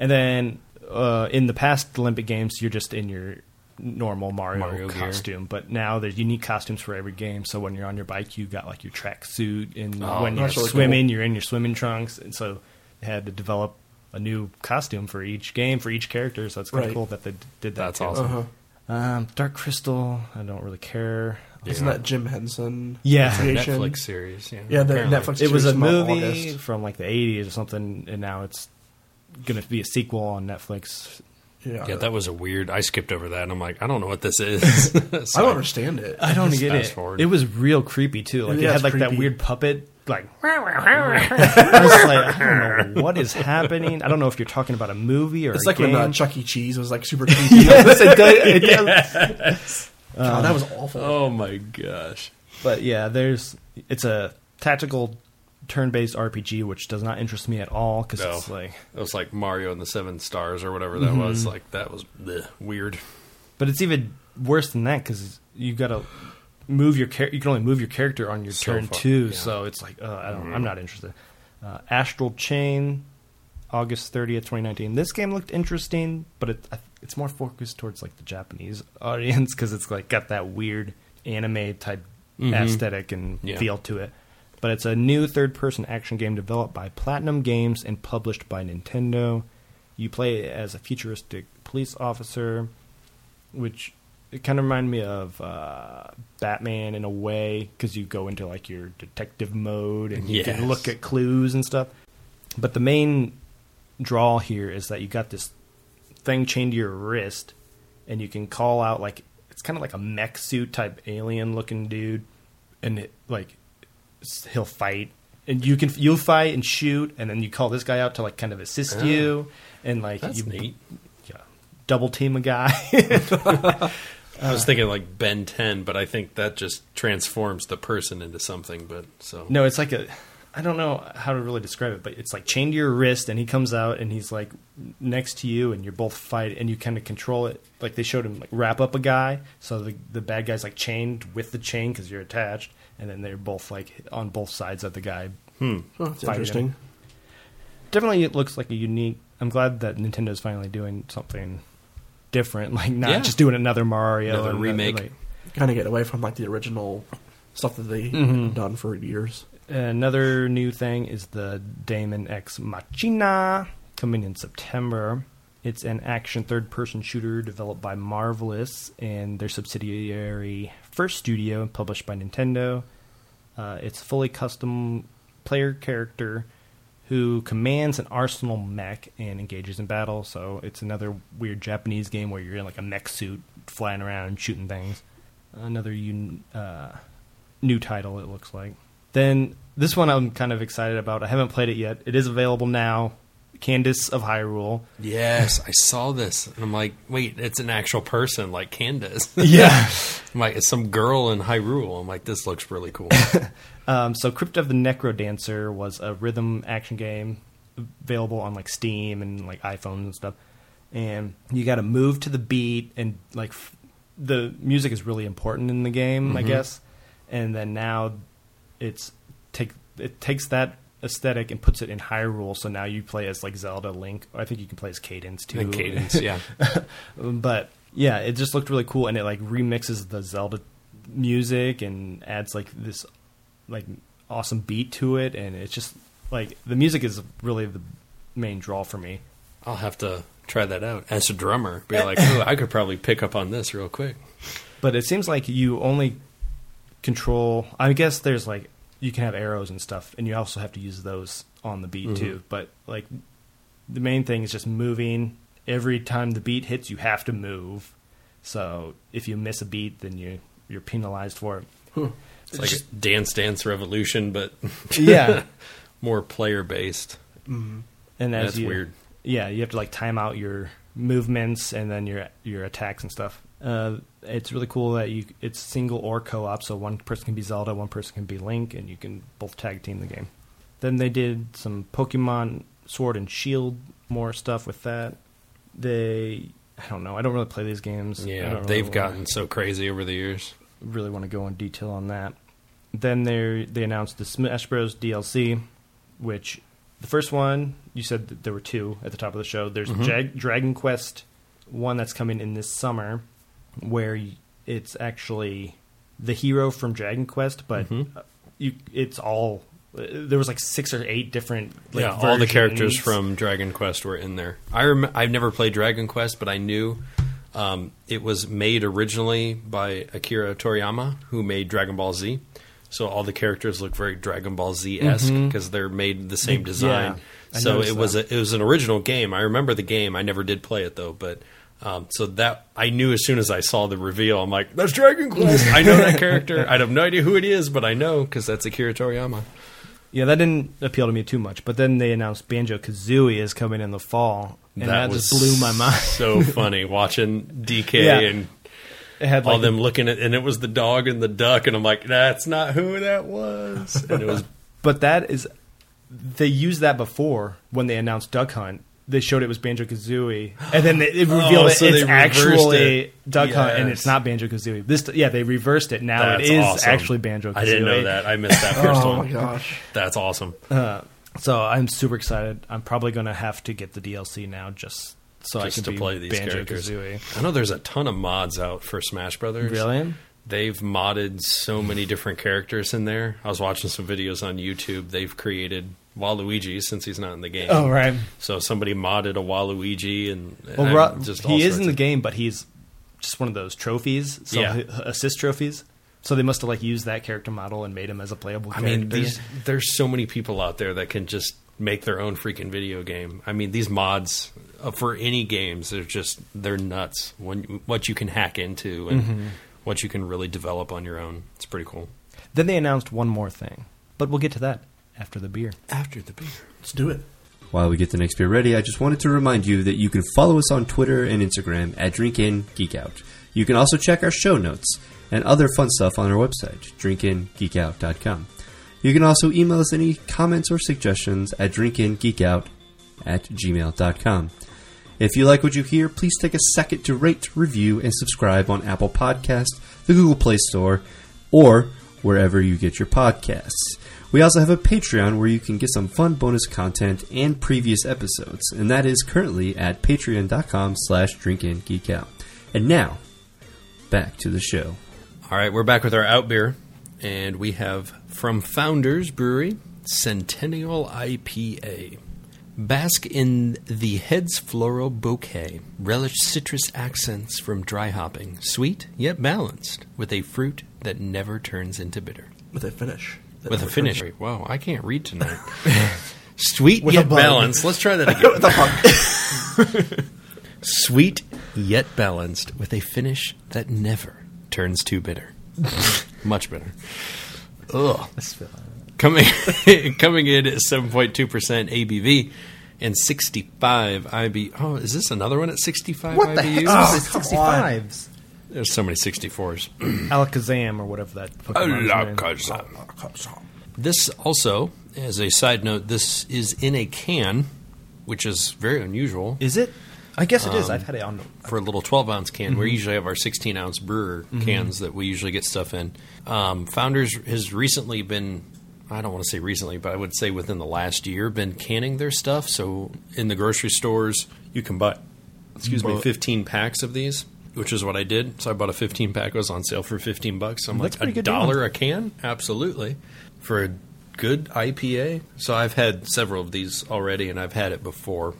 and then uh, in the past Olympic Games, you're just in your normal Mario, Mario gear. costume, but now there's unique costumes for every game. So when you're on your bike, you got like your track suit, and Oh, when you're that's really swimming, you're in your swimming trunks. And so they had to develop a new costume for each game for each character. So it's kind of Right. cool that they d- did that. That's too. awesome. Uh-huh. Um, Dark Crystal, I don't really care. Isn't that Jim Henson? Yeah. creation? Netflix series. Yeah, Yeah, the apparently. Netflix it was a movie August. from like the 80s or something, and now it's going to be a sequel on Netflix. Yeah, Yeah, that was a weird. I skipped over that, and I'm like, I don't know what this is. I don't understand it. I don't get it. forward. It was real creepy too. Like Yeah, it had it's like that weird puppet. Like I was like, I don't know what is happening. I don't know if you're talking about a movie or It's a like when game. uh, Chuck E. Cheese was like super creepy. yes, it does. It does. God, that was awful. Oh my gosh! but yeah, there's it's a tactical turn-based RPG, which does not interest me at all because No. it's like It was like Mario and the Seven Stars or whatever that was. Mm-hmm. Like that was bleh, weird. But it's even worse than that because you've got to move your char- you can only move your character on your So turn far, two. yeah. So it's like uh, I don't. I'm not interested. Uh, Astral Chain, August 30th, 2019. This game looked interesting, but it, it's more focused towards like the Japanese audience because it's like got that weird anime type aesthetic and Yeah. feel to it. But it's a new third-person action game developed by Platinum Games and published by Nintendo. You play as a futuristic police officer, which it kind of reminded me of uh, Batman in a way because you go into like your detective mode and you Yes. can look at clues and stuff. But the main draw here is that you got this thing chained to your wrist, and you can call out like it's kind of like a mech suit type alien looking dude, and it like he'll fight, and you can you'll fight and shoot, and then you call this guy out to like kind of assist Oh. you, and like That's you neat. yeah, double team a guy. I was thinking like Ben 10, but I think that just transforms the person into something. But so No, it's like a. I don't know how to really describe it, but it's like chained to your wrist, and he comes out and he's like next to you, and you're both fight, and you kind of control it. Like they showed him like wrap up a guy, so the the bad guy's like chained with the chain because you're attached, and then they're both like on both sides of the guy. Hmm. Oh, that's Fighting interesting. him. Definitely, it looks like a unique. I'm glad that Nintendo's finally doing something different, like not Yeah. just doing another Mario, Another and, uh, remake. like- Kind of get away from like the original stuff that they Mhm. have done for years. Another new thing is the Daemon X Machina coming in September. It's an action third person shooter developed by Marvelous and their subsidiary First Studio and published by Nintendo. Uh, it's fully custom player character who commands an arsenal mech and engages in battle. So it's another weird Japanese game where you're in like a mech suit flying around shooting things. Another un- uh, new title, it looks like. Then this one I'm kind of excited about. I haven't played it yet. It is available now. Candace of Hyrule. Yes, I saw this, and I'm like, wait, it's an actual person, like Candace. Yeah. I'm like, it's some girl in Hyrule. I'm like, this looks really cool. Um, so Crypt of the NecroDancer was a rhythm action game available on like Steam and like iPhones and stuff. And you got to move to the beat and like f- the music is really important in the game, I Mhm. guess. And then now it's take it takes that aesthetic and puts it in Hyrule. So now you play as like Zelda, Link. I think you can play as Cadence too. and Cadence, yeah. but yeah, it just looked really cool, and it like remixes the Zelda music and adds like this like awesome beat to it, and it's just like the music is really the main draw for me. I'll have to try that out as a drummer. Be like, oh, I could probably pick up on this real quick. But it seems like you only control. I guess there's like you can have arrows and stuff, and you also have to use those on the beat Mhm. too. But like the main thing is just moving. Every time the beat hits, you have to move. So if you miss a beat, then you you're penalized for it. It's like a Dance Dance Revolution, but Yeah. more player based. Mm. And as That's you, weird. Yeah, you have to like time out your movements and then your your attacks and stuff. Uh, it's really cool that you it's single or co-op, so one person can be Zelda, one person can be Link, and you can both tag team the game. Then they did some Pokemon Sword and Shield more stuff with that. They I don't know. I don't really play these games. Yeah, really they've gotten so crazy over the years. really want to go in detail on that. Then they they announced the Smash Bros DLC, which the first one you said that there were two at the top of the show. There's Mhm. Jag- Dragon Quest one that's coming in this summer, where it's actually the hero from Dragon Quest, but Mhm. uh, you it's all there was like six or eight different like, yeah, all the characters from Dragon Quest were in there. I rem- I've never played Dragon Quest, but I knew um, it was made originally by Akira Toriyama, who made Dragon Ball Z. So all the characters look very Dragon Ball Z esque because they're made the same design. I so it was that. a, it was an original game. I remember the game. I never did play it though, but. Um, so that I knew as soon as I saw the reveal, I'm like, "That's Dragon Quest." I know that character. I have no idea who it is, but I know because that's Akira Toriyama. Yeah, that didn't appeal to me too much. But then they announced Banjo Kazooie is coming in the fall, and that, just blew my mind. so funny watching DK Yeah. and It had all like them looking at, and it was the dog and the duck, and I'm like, that's not who that was. And it was, But that is, they used that before when they announced Duck Hunt. They showed it was Banjo Kazooie, and then they, it revealed Oh, so they it's reversed actually it. Duck Hunt, and it's not Banjo Kazooie. This, yeah, they reversed it. Now that's it is awesome. actually Banjo. Kazooie. I didn't know that. I missed that first Oh one. my gosh. That's awesome. Uh, so I'm super excited. I'm probably going to have to get the DLC now just so Just I to can be play these Banjo characters. Kazooie. I know there's a ton of mods out for Smash Brothers. Really? They've modded so many different characters in there. I was watching some videos on YouTube. They've created Waluigi since he's not in the game. Oh right. So somebody modded a Waluigi and, and Well, I'm Ro- just all he is in the of- game, but he's just one of those trophies. So Yeah. assist trophies. So they must have like used that character model and made him as a playable. Character. I character. mean, these there's so many people out there that can just make their own freaking video game. I mean, these mods uh, for any games, they're just they're nuts. When what you can hack into and Mm-hmm. what you can really develop on your own, it's pretty cool. Then they announced one more thing, but we'll get to that after the beer. After the beer, Let's do it. While we get the next beer ready, I just wanted to remind you that you can follow us on Twitter and Instagram at DrinkInGeekOut. You can also check our show notes and other fun stuff on our website, drinkingeekout.com. You can also email us any comments or suggestions at drinkingeekout at gmail.com. If you like what you hear, please take a second to rate, review, and subscribe on Apple Podcasts, the Google Play Store, or wherever you get your podcasts. We also have a Patreon where you can get some fun bonus content and previous episodes, and that is currently at patreon.com slash drinkingeekout. And now, back to the show. all right, we're back with our out beer, and we have from Founders Brewery Centennial IPA. Bask in the head's floral bouquet. Relish citrus accents from dry hopping. Sweet yet balanced, with a fruit that never turns into bitter. With a finish. That With a finish. turns- Wow, I can't read tonight. Sweet With yet bug. balanced. Let's try that again. With a bug. Sweet yet balanced, with a finish that never turns too bitter. Much better. Ugh. Coming coming in at seven point two percent ABV and sixty five IB. Oh, is this another one at sixty five What the heck? IBUs? Oh, come 65s. There's so many sixty fours. Alakazam or whatever that. Pokemon's name. This also, as a side note, this is in a can, which is very unusual. Is it? I guess it is. Um, I've had it on. for a little 12 ounce can. Mm-hmm. We usually have our 16 ounce brewer cans that we usually get stuff in. Um, Founders has recently been, I don't want to say recently, but I would say within the last year, been canning their stuff. So in the grocery stores, you can buy, excuse me, 15 packs of these. Which is what I did. So I bought a 15 pack. It was on sale for 15 bucks. I'm That's like pretty a good deal. dollar a can, absolutely, for a good IPA. So I've had several of these already, and I've had it before.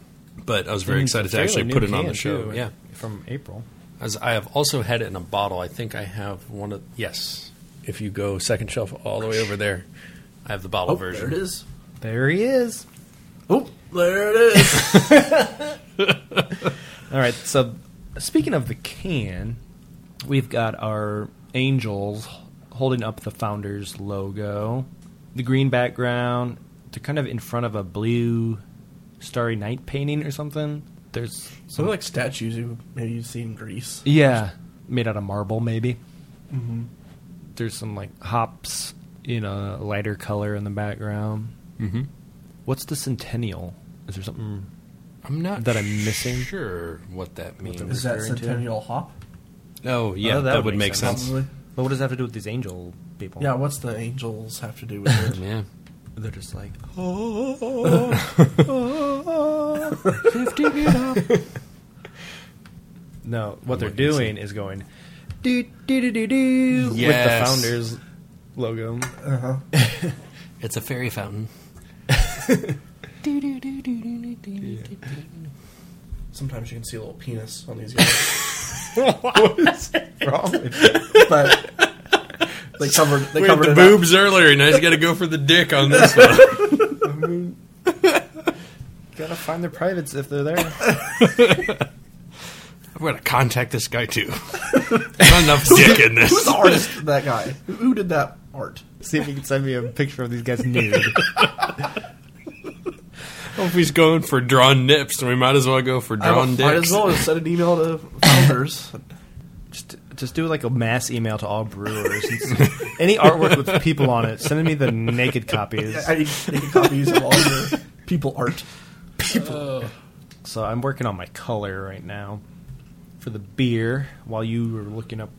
But I was very And excited to actually put it on the show. too, yeah, from April. as I have also had it in a bottle. I think I have one of yes. If you go second shelf all the way over there, I have the bottle Oh, version. there it is. There he is. Oh, there it is. All right. So, speaking of the can, we've got our angels holding up the founder's logo, the green background. They're kind of in front of a blue starry night painting or something. There's Some like statues you maybe you've seen in Greece. yeah, made out of marble maybe. Mm-hmm. There's some like hops in a lighter color in the background. Mm-hmm. What's the centennial? Is there something? I'm not That I'm missing? Sure, what that means. Is that referring to? Centennial Hop? oh yeah, Oh, that, would make sense. Probably. But what does that have to do with these angel people? Yeah, what's the angels have to do with it? Yeah. They're just like, no, what they're What is doing is going do do do do do with the Yes. founders logo. Uh-huh. It's a fairy fountain. Sometimes you can see a little penis on these guys, what is Wrong. but they covered they We had covered the it boobs earlier. Now you got to go for the dick on this one. Gotta find their privates if they're there. I'm going to contact this guy too. Not enough dick in this. Who's this. the artist? of That guy. Who, who did that art? See if you can send me a picture of these guys nude. Well, if he's going for drawn nips, then we might as well go for drawn don't- Might dicks. as well just send an email to founders. just, just do like a mass email to all brewers. Any artwork with people on it, send me the naked copies. I need naked copies of all your people art. People. So I'm working on my color right now for the beer. While you were looking up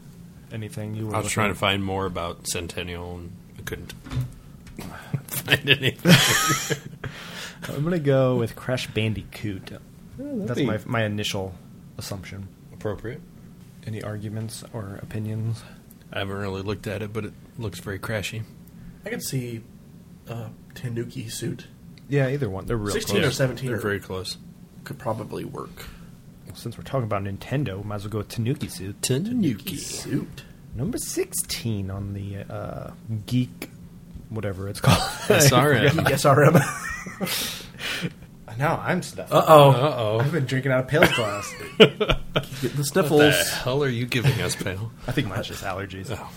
anything, you were. I was looking trying to find more about Centennial and I couldn't find anything. I'm gonna go with Crash Bandicoot. That's my my initial assumption. Appropriate. Any arguments or opinions? I haven't really looked at it, but it looks very crashy. I could see a Tanuki suit Yeah, either one. They're real 16 close. or 17 They're or- very close. could probably work. Since we're talking about Nintendo, might as well go with Tanuki suit. Tanuki. Suit. Number 16 on the uh, Geek, whatever it's called. SRM. SRM. now I'm stuffed. Uh oh. Uh-oh. I've been drinking out of Pale's glass. Get the What sniffles. the hell are you giving us, pal? I think mine's just allergies. Oh.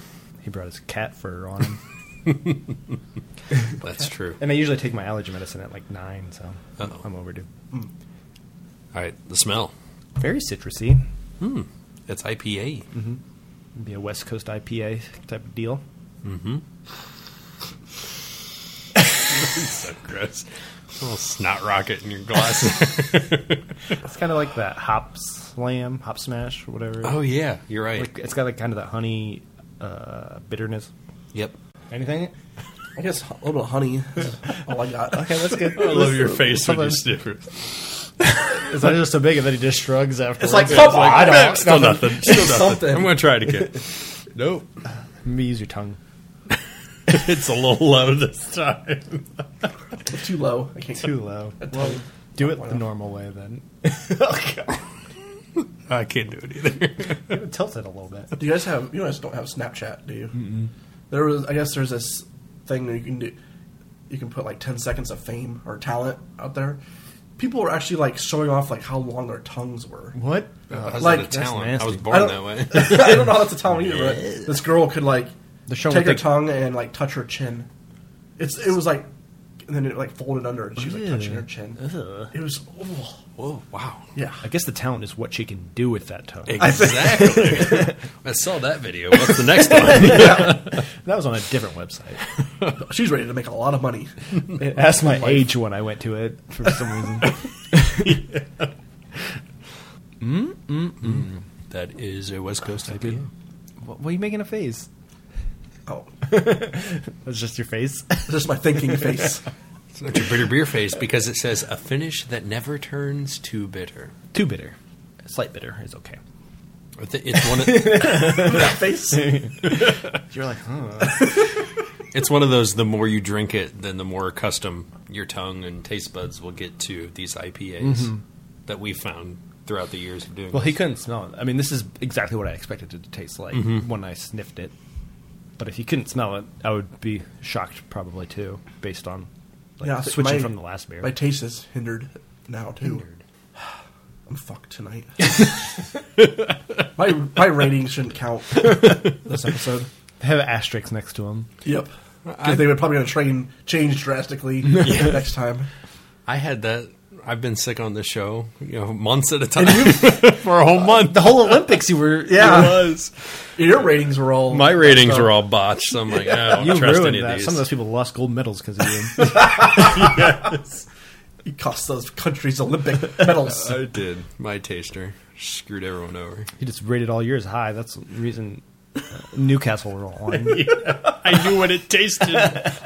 He brought his cat fur on him. That's true. and I usually take my allergy medicine at like 9, so Uh-oh. I'm overdue. All right, the smell. Very citrusy. Hmm. It's IPA. Mm-hmm. Be a West Coast IPA type of deal. so gross. A little snot rocket in your glass. It's kind of like that Hopslam, hop smash, or whatever. oh yeah, you're right. Like, it's got like kind of that honey uh, bitterness. yep. Anything? I guess a little bit of honey. is all I got. Okay, that's good. I love your face when you Sometimes- sniff it. It's not just so big, and then he just shrugs after. It's like, come on, I don't. Still nothing. Still nothing. Something. I'm gonna try it again. nope. me use your tongue. it's a little low this time. Too low. I can't Too low. Well, Well, do it the normal way then. I can't do it either. Tilt it a little bit. Do you guys have? You guys don't have Snapchat, do you? mm There was. I guess there's this thing that you can do. You can put like ten seconds of fame or talent out there. People were actually like showing off like how long their tongues were. What? How's Like, that a that's talent? nasty. I was I born don't- that way. I don't know how that's a talent either. But this girl could like The show take her the- tongue and like touch her chin. It's it was like, and then it like folded under, and she was like touching her chin. Ugh. It was, oh, Whoa! Wow. yeah. I guess the talent is what she can do with that tongue. Exactly. I saw that video. What's the next one? That was on a different website. She's ready to make a lot of money. It asked my age when I went to it for some reason. that is a West Coast IPA. what, what are you making a face? Oh, That's just your face. it's just my thinking face. It's not your bitter beer face because it says a finish that never turns too bitter. Too bitter. Slight bitter is okay. I It's one. Of, that face. You're like, huh? it's one of those. The more you drink it, then the more accustomed your tongue and taste buds will get to these IPAs mm-hmm. that we found throughout the years of doing. Well, this. he couldn't smell it. I mean, this is exactly what I expected it to taste like mm-hmm. when I sniffed it. But if you couldn't smell it, I would be shocked probably too, based on like, Yeah, switching my- from the last beer. My taste is hindered now too. I'm fucked tonight. my my ratings shouldn't count this episode. Have asterisks next to them. Yep. Because they would probably going to train change drastically next time. I had that. I've been sick on this show, you know, months at a time for a whole month. The whole Olympics, you were Yeah. It was. Your ratings were all My ratings messed were all botched, so I'm like, I don't you trust ruined any of that. these. Some of those people lost gold medals because of you. yes. You cost those countries Olympic medals. I did. My taster screwed everyone over. he just rated all yours high. That's the reason uh, Newcastle were on. I knew what it tasted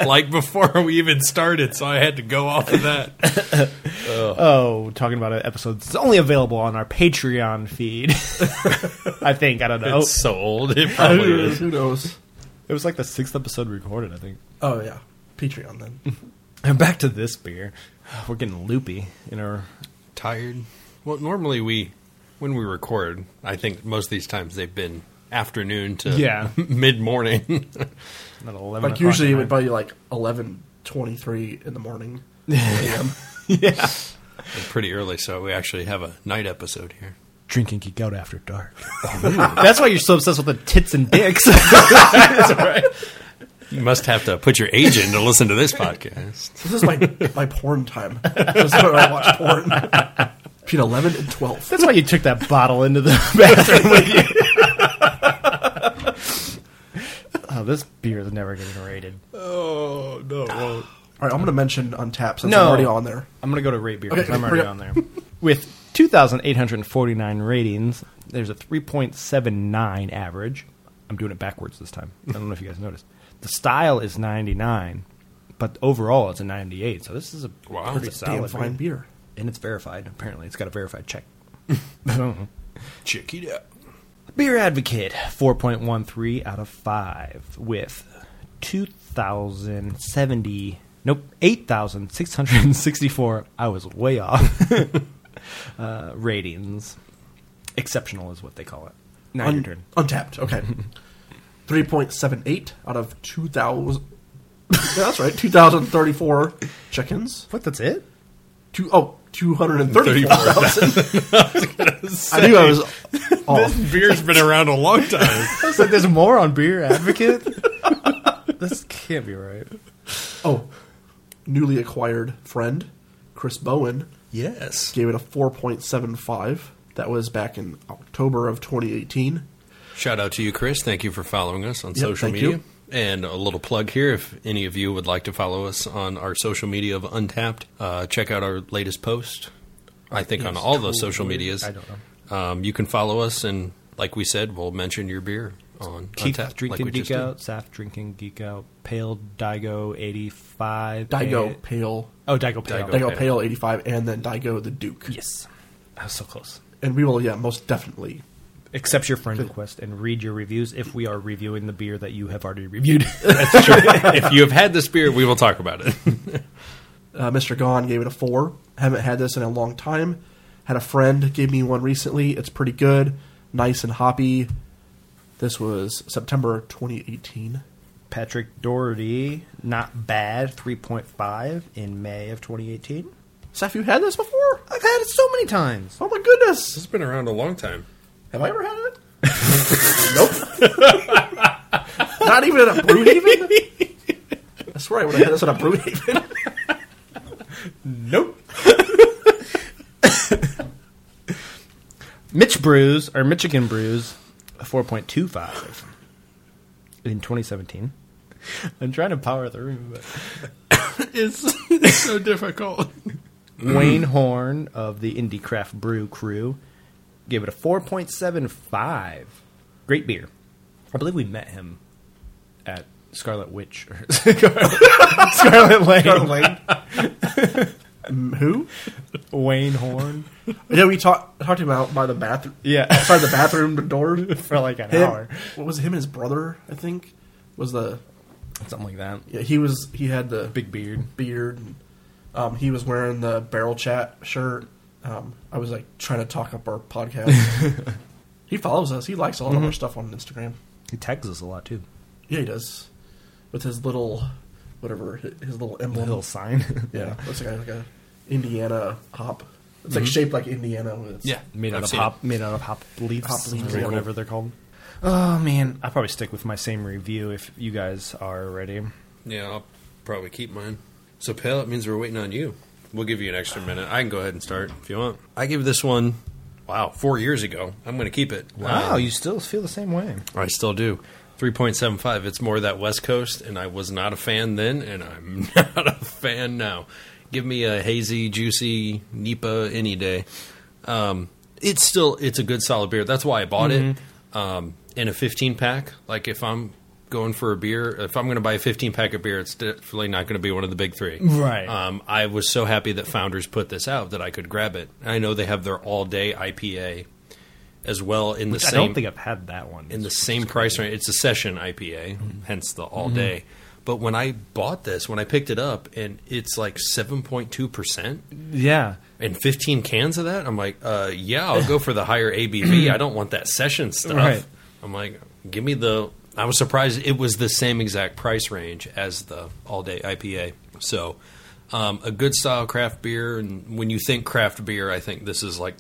like before we even started, so I had to go off of that. Oh, talking about an episode that's only available on our Patreon feed. I think I don't know. It's so old. It probably Who is. who knows? It was like the sixth episode recorded. I think. Oh yeah, Patreon then. And back to this beer. We're getting loopy in our. Tired. Well, normally we, when we record, I think most of these times they've been afternoon to Yeah. mid morning. Not 11 Like usually it would night. be like eleven twenty three in the morning. AM. yeah. Pretty early, so we actually have a night episode here. Drinking geek out after dark. That's why you're so obsessed with the tits and dicks. You must have to put your age in to listen to this podcast. This is my my porn time. This is when I watch porn. Between eleven and twelve. That's why you took that bottle into the bathroom with you. oh, this beer is never getting rated. Oh no! It. All right, I'm going to mention Untappd since No. I'm already on there. I'm going to go to RateBeer Okay, I'm hurry already up. on there. With 2,849 ratings, there's a 3.79 average. I'm doing it backwards this time. I don't know if you guys noticed. The style is 99, but overall it's a 98. So this is a Wow. pretty It's a damn solid fine beer. beer. and it's verified. Apparently, it's got a verified check. I don't know. Check it out. BeerAdvocate, 4.13 out of 5 with 2,070, nope, 8,664, I was way off, uh, ratings. Exceptional is what they call it. Now your turn. Untappd. Okay. 3.78 out of 2,000. Yeah, that's right. 2,034 chickens. What, that's it? Two, oh, 234,000. I knew I was off. Beer's been around a long time. I was like, there's more on BeerAdvocate? this can't be right. Oh, newly acquired friend, Chris Bowen, yes. gave it a 4.75. That was back in October of 2018. Shout out to you, Chris. Thank you for following us on Yep, social thank media. you. And a little plug here if any of you would like to follow us on our social media of Untappd, uh, check out our latest post. I think on Yes, all those social medias. I don't know. Um, you can follow us, and like we said, we'll mention your beer on Keith Untappd. drinking like we geek just out, Saf drinking geek out, Pale Daigo eighty five. Daigo Pale. Oh, Daigo Pale. Daigo. Daigo Pale. Pale 85, and then Daigo the Duke. Yes, I was so close. And we will, yeah, most definitely. Accept your friend request and read your reviews if we are reviewing the beer that you have already reviewed. if you have had this beer, we will talk about it. Uh, Mr. Gone gave it a 4. Haven't had this in a long time. Had a friend gave me one recently. It's pretty good. Nice and hoppy. This was September 2018. Patrick Doherty, not bad, three point five in May of twenty eighteen. Seth, you had this before? I've had it so many times. Oh my goodness. This has been around a long time. Have I ever had it? nope. Not even at a Brewhaven? I swear I would have had this at a Brewhaven. Nope. Mitch Brews or Michigan Brews, four point two five in twenty seventeen. I'm trying to power through, but It's, it's so difficult. Wayne Horn of the Indie Craft Brew crew gave it a 4.75. Great beer. I believe we met him at Scarlet Witch or Scarlet Lane. Mm, Who? Wayne Horn. Yeah, we talked talked about by the bathroom. Yeah. Outside the bathroom door. For like an Him- hour. What was it, him and his brother, I think? Was the Something like that. yeah, he was he had the Big beard. beard. And, um, he was wearing the barrel chat shirt. Um, I was like trying to talk up our podcast. he follows us. He likes a lot of our stuff on Instagram. He tags us a lot too. Yeah, he does. With his little, whatever, his little emblem. little sign. Yeah, looks like a, like a Indiana hop. It's like shaped like Indiana. Its, Yeah. made out I've of seen hop, made out of hop leaves, Hop leaves, or whatever they're called. Oh man, I'll probably stick with my same review if you guys are ready. Yeah, I'll probably keep mine. So, Pale, it means we're waiting on you. We'll give you an extra minute. I can go ahead and start if you want. I give this one, wow, four years ago. I'm going to keep it. Wow, Um, you still feel the same way. I still do. 3.75. It's more that West Coast, and I was not a fan then, and I'm not a fan now. Give me a hazy, juicy NEIPA any day. Um, it's still it's a good solid beer. That's why I bought it um, in a 15 pack. Like if I'm going for a beer, if I'm going to buy a 15 pack of beer, it's definitely not going to be one of the big three. Right. Um, I was so happy that Founders put this out that I could grab it. I know they have their all day IPA as well in the I same don't think I've had that one. in the same price range. It's a session IPA, hence the all day. But when I bought this, when I picked it up, and it's like seven point two percent yeah, and fifteen cans of that, I'm like, uh, yeah, I'll go for the higher ABV. I don't want that session stuff. Right. I'm like, give me the. I was surprised it was the same exact price range as the all day IPA. So, um, a good style craft beer, and when you think craft beer, I think this is like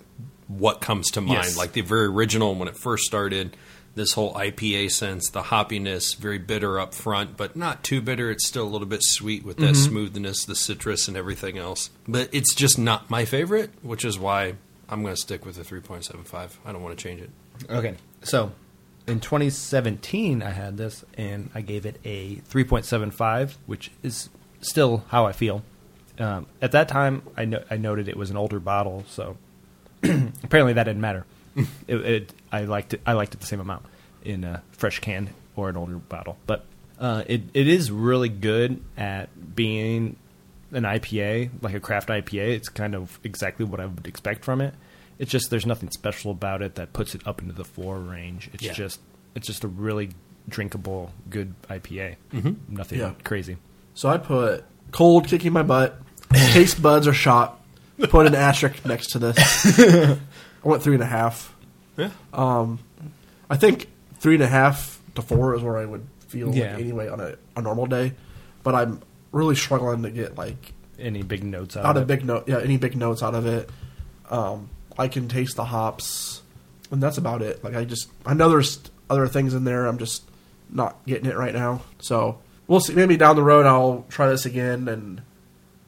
what comes to mind. Yes. Like the very original when it first started. This whole IPA sense, the hoppiness, very bitter up front, but not too bitter. It's still a little bit sweet with that smoothness, the citrus, and everything else. But it's just not my favorite, which is why I'm going to stick with the 3.75. I don't want to change it. Okay, so in 2017, I had this and I gave it a 3.75, which is still how I feel. Um, at that time, I, no- I noted it was an older bottle, so apparently that didn't matter. it, it, I liked it. I liked it the same amount in a fresh can or an older bottle, but uh, it it is really good at being an IPA, like a craft IPA. It's kind of exactly what I would expect from it. It's just there's nothing special about it that puts it up into the four range. It's Yeah. just it's just a really drinkable, good IPA. Mm-hmm. Nothing Yeah. crazy. So I put cold kicking my butt. Taste buds are shot. Put an asterisk next to this. I went three and a half. Yeah. Um, I think three and a half to four is where I would feel Yeah. like anyway on a, a normal day. But I'm really struggling to get like Any big notes out, out of of it? big note, yeah, any big notes out of it. Um, I can taste the hops, and that's about it. Like I just, I know there's other things in there. I'm just not getting it right now. So we'll see. Maybe down the road I'll try this again and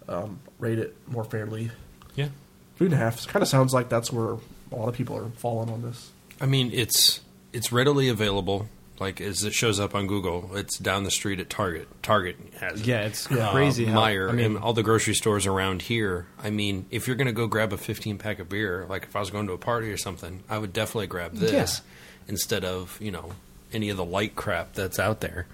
um, rate it more fairly. Yeah. Three and a half kind of sounds like that's where a lot of people are falling on this. I mean, it's it's readily available. Like as it shows up on Google, it's down the street at Target. Target has it. Yeah, it's Yeah. crazy. Uh, how, Meijer I mean, and all the grocery stores around here. I mean, if you're going to go grab a 15 pack of beer, like if I was going to a party or something, I would definitely grab this instead of you know any of the light crap that's out there.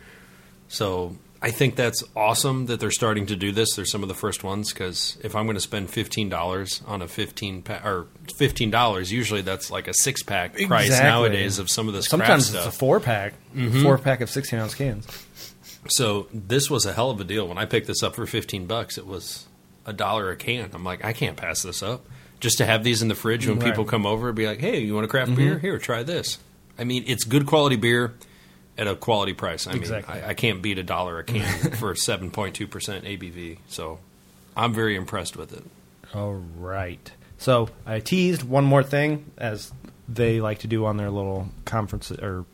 So I think that's awesome that they're starting to do this. They're some of the first ones because if I'm going to spend fifteen dollars on a 15 pack or fifteen dollars, usually that's like a six pack price Exactly. nowadays of some of this stuff. sometimes it's stuff. a four pack, mm-hmm. four pack of sixteen ounce cans. So this was a hell of a deal. When I picked this up for fifteen bucks, it was a dollar a can. I'm like, I can't pass this up. Just to have these in the fridge when Right. people come over and be like, Hey, you want a craft mm-hmm. beer? Here, try this. I mean, it's good quality beer at a quality price. I mean, Exactly. I, I can't beat a dollar a can for seven point two percent ABV. So I'm very impressed with it. All right. So I teased one more thing, as they like to do on their little conference or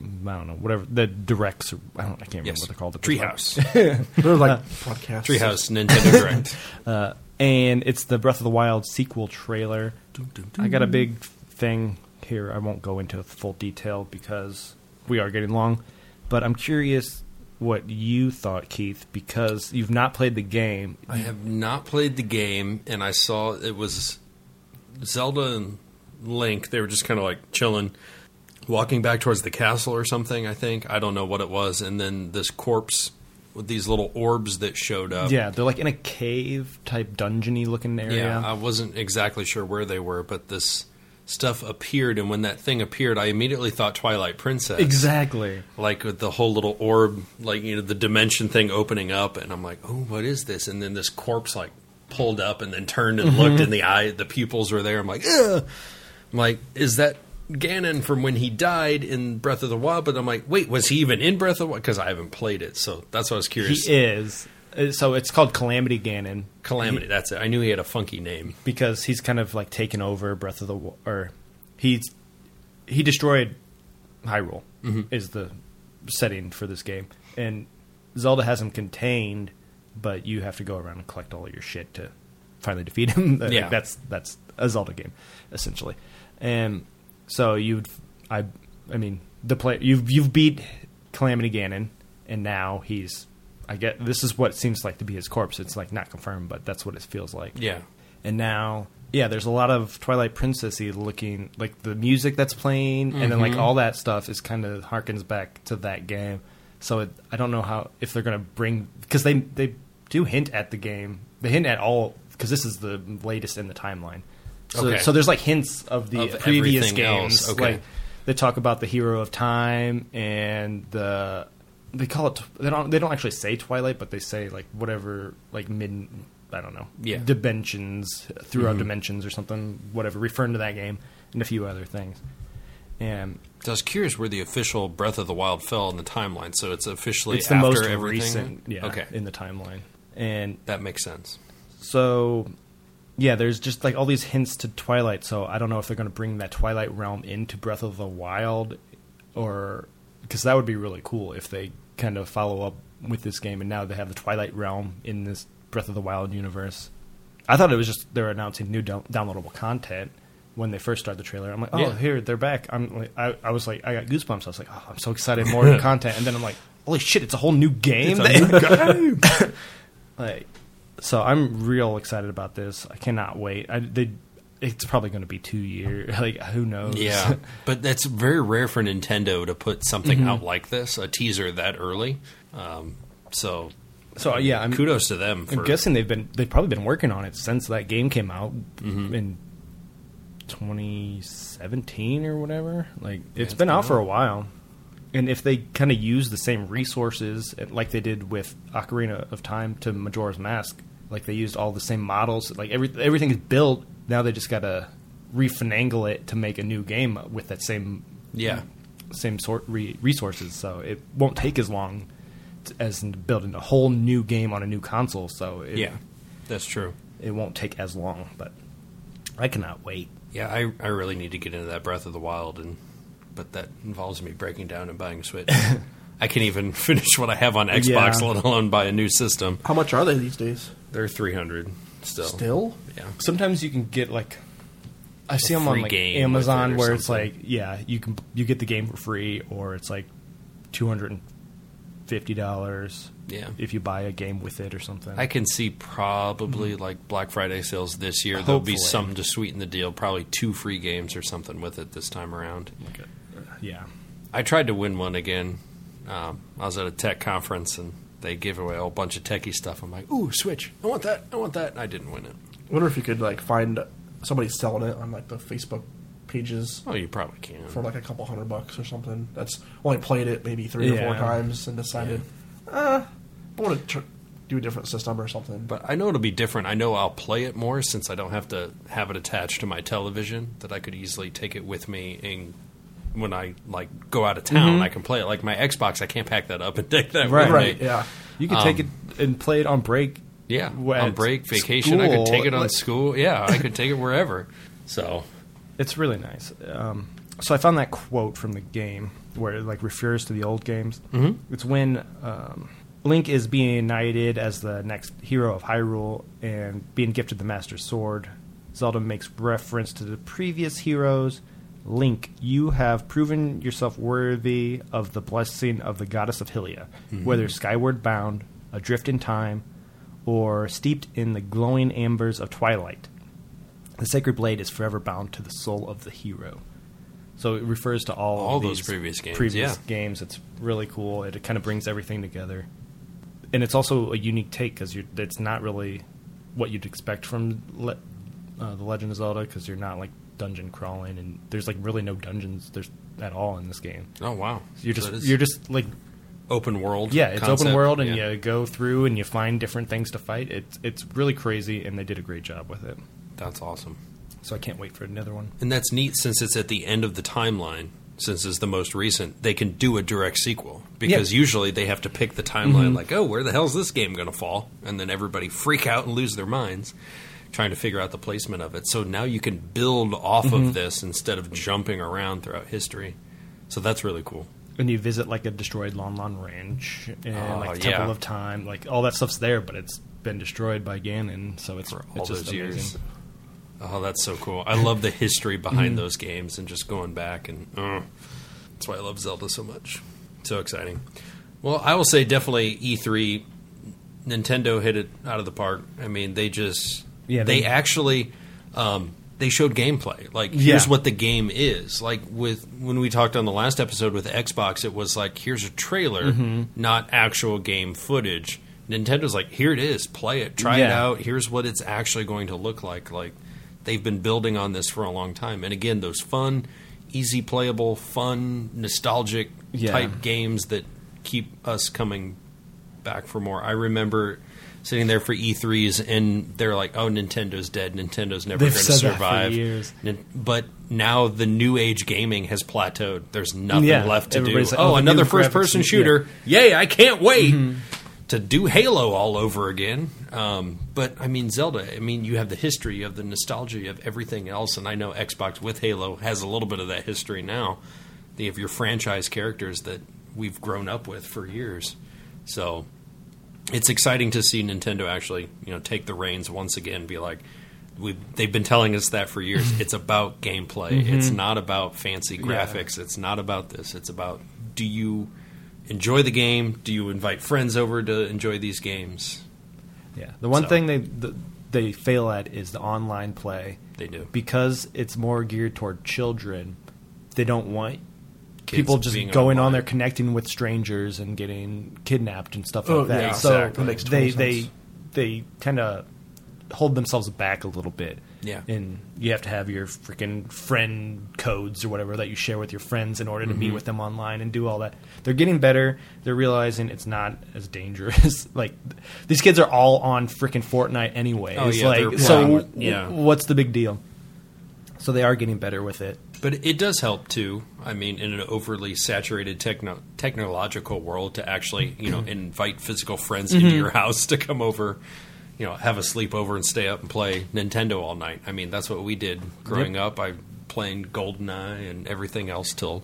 I don't know, whatever the directs. I don't. I can't remember Yes, what they're called. Treehouse, They're like podcasts. Treehouse Nintendo Direct. Uh, and it's the Breath of the Wild sequel trailer. I got a big thing here. I won't go into full detail because we are getting long. But I'm curious what you thought, Keith, because you've not played the game. I have not played the game, and I saw it was Zelda and Link. They were just kind of like chilling, walking back towards the castle or something. I think I don't know what it was, and then this corpse with these little orbs that showed up. Yeah, they're like in a cave type dungeony looking area. yeah. I wasn't exactly sure where they were, but this stuff appeared, and when that thing appeared, I immediately thought Twilight Princess. exactly. like with the whole little orb, like you know, the dimension thing opening up, and I'm like, oh, what is this? And then this corpse like pulled up and then turned and looked, and the eye, the pupils were there. I'm like, Ugh. I'm like, is that Ganon from when he died in Breath of the Wild? But I'm like, wait, was he even in Breath of the Wild? Because I haven't played it, so that's what I was curious. He is. Uh, So it's called Calamity Ganon. Calamity, that's it. I knew he had a funky name. because he's kind of like taken over Breath of the Wa- or he's he destroyed Hyrule mm-hmm. is the setting for this game, and Zelda has him contained, but you have to go around and collect all your shit to finally defeat him. Like, Yeah. that's that's a Zelda game essentially, and so you'd I I mean the play you've you've beat Calamity Ganon, and now he's. I get this is what it seems like to be his corpse. It's like not confirmed, but that's what it feels like. Yeah, and now yeah there's a lot of twilight princessy looking like the music that's playing and then like mm-hmm. all that stuff is kind of harkens back to that game. So it, i don't know how if they're going to bring because they they do hint at the game. They hint at all because this is the latest in the timeline. So, Okay. so there's like hints of the Of previous games. Okay. like they talk about the hero of time and the they call it they don't they don't actually say twilight but they say like whatever like mid i don't know Yeah. dimensions throughout mm-hmm. dimensions or something whatever referring to that game and a few other things and So I was curious where the official Breath of the Wild fell in the timeline. So it's officially it's the after most everything. recent yeah Okay, in the timeline and that makes sense. so yeah there's just like all these hints to twilight so i don't know if they're going to bring that twilight realm into breath of the wild or because that would be really cool if they kind of follow up with this game and now they have the twilight realm in this breath of the wild universe. I thought it was just they're announcing new down- downloadable content when they first started the trailer. I'm like oh Yeah. here they're back. I'm like I, I was like i got goosebumps. I was like oh i'm so excited more content. And then i'm like holy shit it's a whole new game. Like so i'm real excited about this. I cannot wait. I, they, it's probably going to be two years like who knows Yeah, but that's very rare for Nintendo to put something Mm-hmm. out like this, a teaser that early. Um, so so yeah i'm kudos to them. For, I'm guessing they've been they've probably been working on it since that game came out Mm-hmm. in 2017 or whatever. Like it's been out for a while. And if they kind of use the same resources uh, like they did with Ocarina of Time to Majora's Mask, like they used all the same models, like every everything is built. Now they just got to refinagle it to make a new game with that same Yeah. same sort re- resources. So it won't take as long t- as in building a whole new game on a new console. So it, Yeah. That's true. it won't take as long. But I cannot wait. Yeah, I, I really need to get into that Breath of the Wild, and but that involves me breaking down and buying a Switch. I can't even finish what I have on Xbox, Yeah. let alone buy a new system. How much are they these days? They're three hundred still. Still? Yeah. Sometimes you can get like I see them on like it Amazon or where it's like yeah you can you get the game for free or it's like two hundred and fifty dollars Yeah. if you buy a game with it or something. I can see probably like Black Friday sales this year. There'll be something to sweeten the deal. Probably two free games or something with it this time around. yeah. I tried to win one again. Um, I was at a tech conference and they give away a whole bunch of techie stuff. I'm like, ooh, Switch! I want that! I want that! And I didn't win it. I wonder if you could like find somebody selling it on like the Facebook pages Oh, you probably can. for like a couple hundred bucks or something. That's only played it maybe three or four times and decided, uh, I want to tr- do a different system or something. But I know it'll be different. I know I'll play it more since I don't have to have it attached to my television. That I could easily take it with me and when I like go out of town, I can play it. Like my Xbox, I can't pack that up and take that Right. right? me. Yeah. You can Um, take it and play it on break. Yeah, on break, vacation, I could take it on like- school. Yeah, I could take it wherever. So It's really nice. Um, so I found that quote from the game where it like refers to the old games. Mm-hmm. It's when um, Link is being knighted as the next hero of Hyrule and being gifted the Master Sword. Zelda makes reference to the previous heroes. Link, you have proven yourself worthy of the blessing of the goddess of Hylia, whether skyward bound, adrift in time, or steeped in the glowing ambers of twilight. The sacred blade is forever bound to the soul of the hero. So it refers to all, All of those previous games, Previous yeah. games. It's really cool. It, kind of brings everything together, and it's also a unique take because it's not really what you'd expect from le- uh, the Legend of Zelda because you're not like dungeon crawling and there's like really no dungeons there's at all in this game. oh wow, You're So just you're just like open world. yeah, it's concept. open world, and Yeah. you go through and you find different things to fight. It's it's really crazy, and they did a great job with it. that's awesome. So I can't wait for another one. And that's neat since it's at the end of the timeline. Since it's the most recent, they can do a direct sequel because usually they have to pick the timeline. Mm-hmm. Like, oh, where the hell's this game going to fall? And then everybody freak out and lose their minds trying to figure out the placement of it. So now you can build off Mm-hmm. of this instead of jumping around throughout history. So that's really cool. And you visit like a destroyed Lon Lon Ranch and Oh, like Temple yeah. of Time, like all that stuff's there, but it's been destroyed by Ganon, so it's For all it's just those years. amazing. Oh, that's so cool. I love the history Mm-hmm. behind those games and just going back and uh, that's why I love Zelda so much. So exciting. Well, I will say definitely E3 Nintendo hit it out of the park. I mean, they just Yeah, they, they- actually um, they showed gameplay. Like here's Yeah. what the game is. Like with when we talked on the last episode with Xbox, it was like here's a trailer, Mm-hmm. not actual game footage. Nintendo's like, here it is, play it, try it out. Here's what it's actually going to look like. Like they've been building on this for a long time. And again, those fun, easy playable, fun, nostalgic Yeah. type games that keep us coming back for more. I remember sitting there for E3s and they're like, "Oh, Nintendo's dead. Nintendo's never going to said that for survive." years. But now the new age gaming has plateaued. There's nothing Yeah, left to do. like, oh, "Oh, another first person graphics- shooter. Yay, I can't wait to do Halo all over again. Um, but I mean, Zelda, I mean, you have the history, you have the nostalgia, you have everything else. And I know Xbox with Halo has a little bit of that history now. They have your franchise characters that we've grown up with for years. So it's exciting to see Nintendo actually, you know, take the reins once again. Be like, we they've been telling us that for years. it's about gameplay. Mm-hmm. It's not about fancy graphics. It's not about this. It's about do you enjoy the game? Do you invite friends over to enjoy these games? Yeah, the one So- thing they the, they fail at is the online play. They do. because it's more geared toward children. They don't want people just being going on there connecting with strangers and getting kidnapped and stuff Oh, like that. yeah, so exactly. Makes they total they sense. they kind of hold themselves back a little bit. Yeah. and you have to have your freaking friend codes or whatever that you share with your friends in order to Mm-hmm. meet with them online and do all that. They're getting better. They're realizing it's not as dangerous. like these kids are all on freaking Fortnite anyway. Oh, yeah, like they're so. playing- w- yeah. what's the big deal? So they are getting better with it. But it does help too. I mean, in an overly saturated techno- technological world, to actually you know mm-hmm. invite physical friends into mm-hmm. your house to come over, you know, have a sleepover and stay up and play Nintendo all night. I mean, that's what we did growing up. I playing GoldenEye and everything else till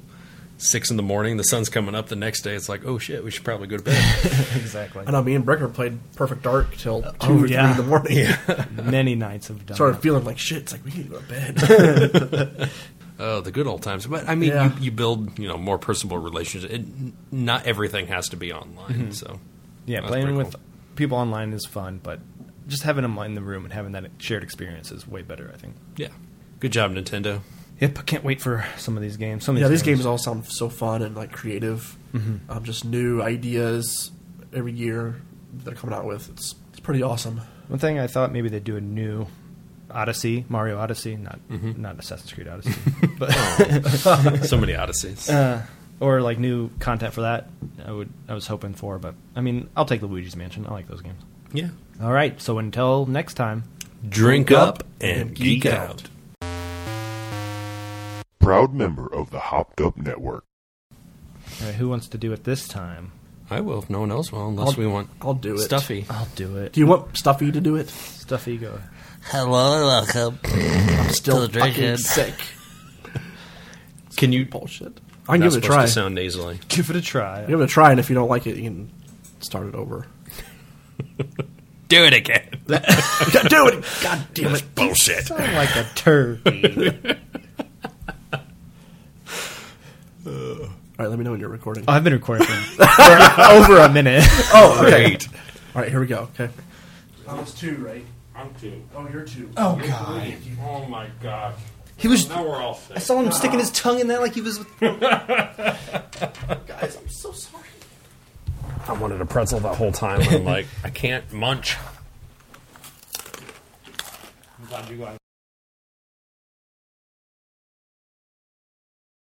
six in the morning. The sun's coming up the next day. It's like, oh shit, we should probably go to bed. exactly. I know me and Brecker played Perfect Dark till oh, two Oh, or yeah. three in the morning. Many nights have done. Started that. feeling like shit. It's like we need to go to bed. Oh, the good old times. But I mean, Yeah. you, you build you know more personal relationships. It, not everything has to be online. So Yeah, playing with cool. people online is fun, but just having them in the room and having that shared experience is way better. I think. yeah, good job, Nintendo. Yep, I can't wait for some of these games. Some of these yeah, these these games all sound so fun and like creative. Mm-hmm. Um, just new ideas every year they're coming out with. It's it's pretty awesome. One thing I thought maybe they'd do a new Odyssey, Mario Odyssey, not Mm-hmm. not Assassin's Creed Odyssey, but so many odysseys. uh, or like new content for that. I would I was hoping for, but I mean, I'll take the Luigi's Mansion. I like those games. yeah. All right, so until next time. Drink up and geek out. Proud member of the Hopped Up Network. All right, who wants to do it this time? I will if no one else will, unless I'll- we want I'll do it. stuffy. I'll do it. Do you want Stuffy to do it? Stuffy, go. Hello and welcome. I'm still To the drink fucking in. sick. Can you? Bullshit. I can Not give it a supposed try. to sound nasally. Give it a try. Give it a try, and if you don't like it, you can start it over. Do it again. do it! God damn it! Bullshit. Sound like a turkey. All right, let me know when you're recording. Oh, I've been recording for for over a minute. oh, okay. Great. All right, here we go. Okay. I was two, right? I'm two. Oh, you're two. Oh god. Oh my god. He was Now we're all sick. I saw him sticking his tongue in that like he was Guys, I'm so sorry. I wanted a pretzel that whole time. and I'm like, I can't munch. I'm glad you guys.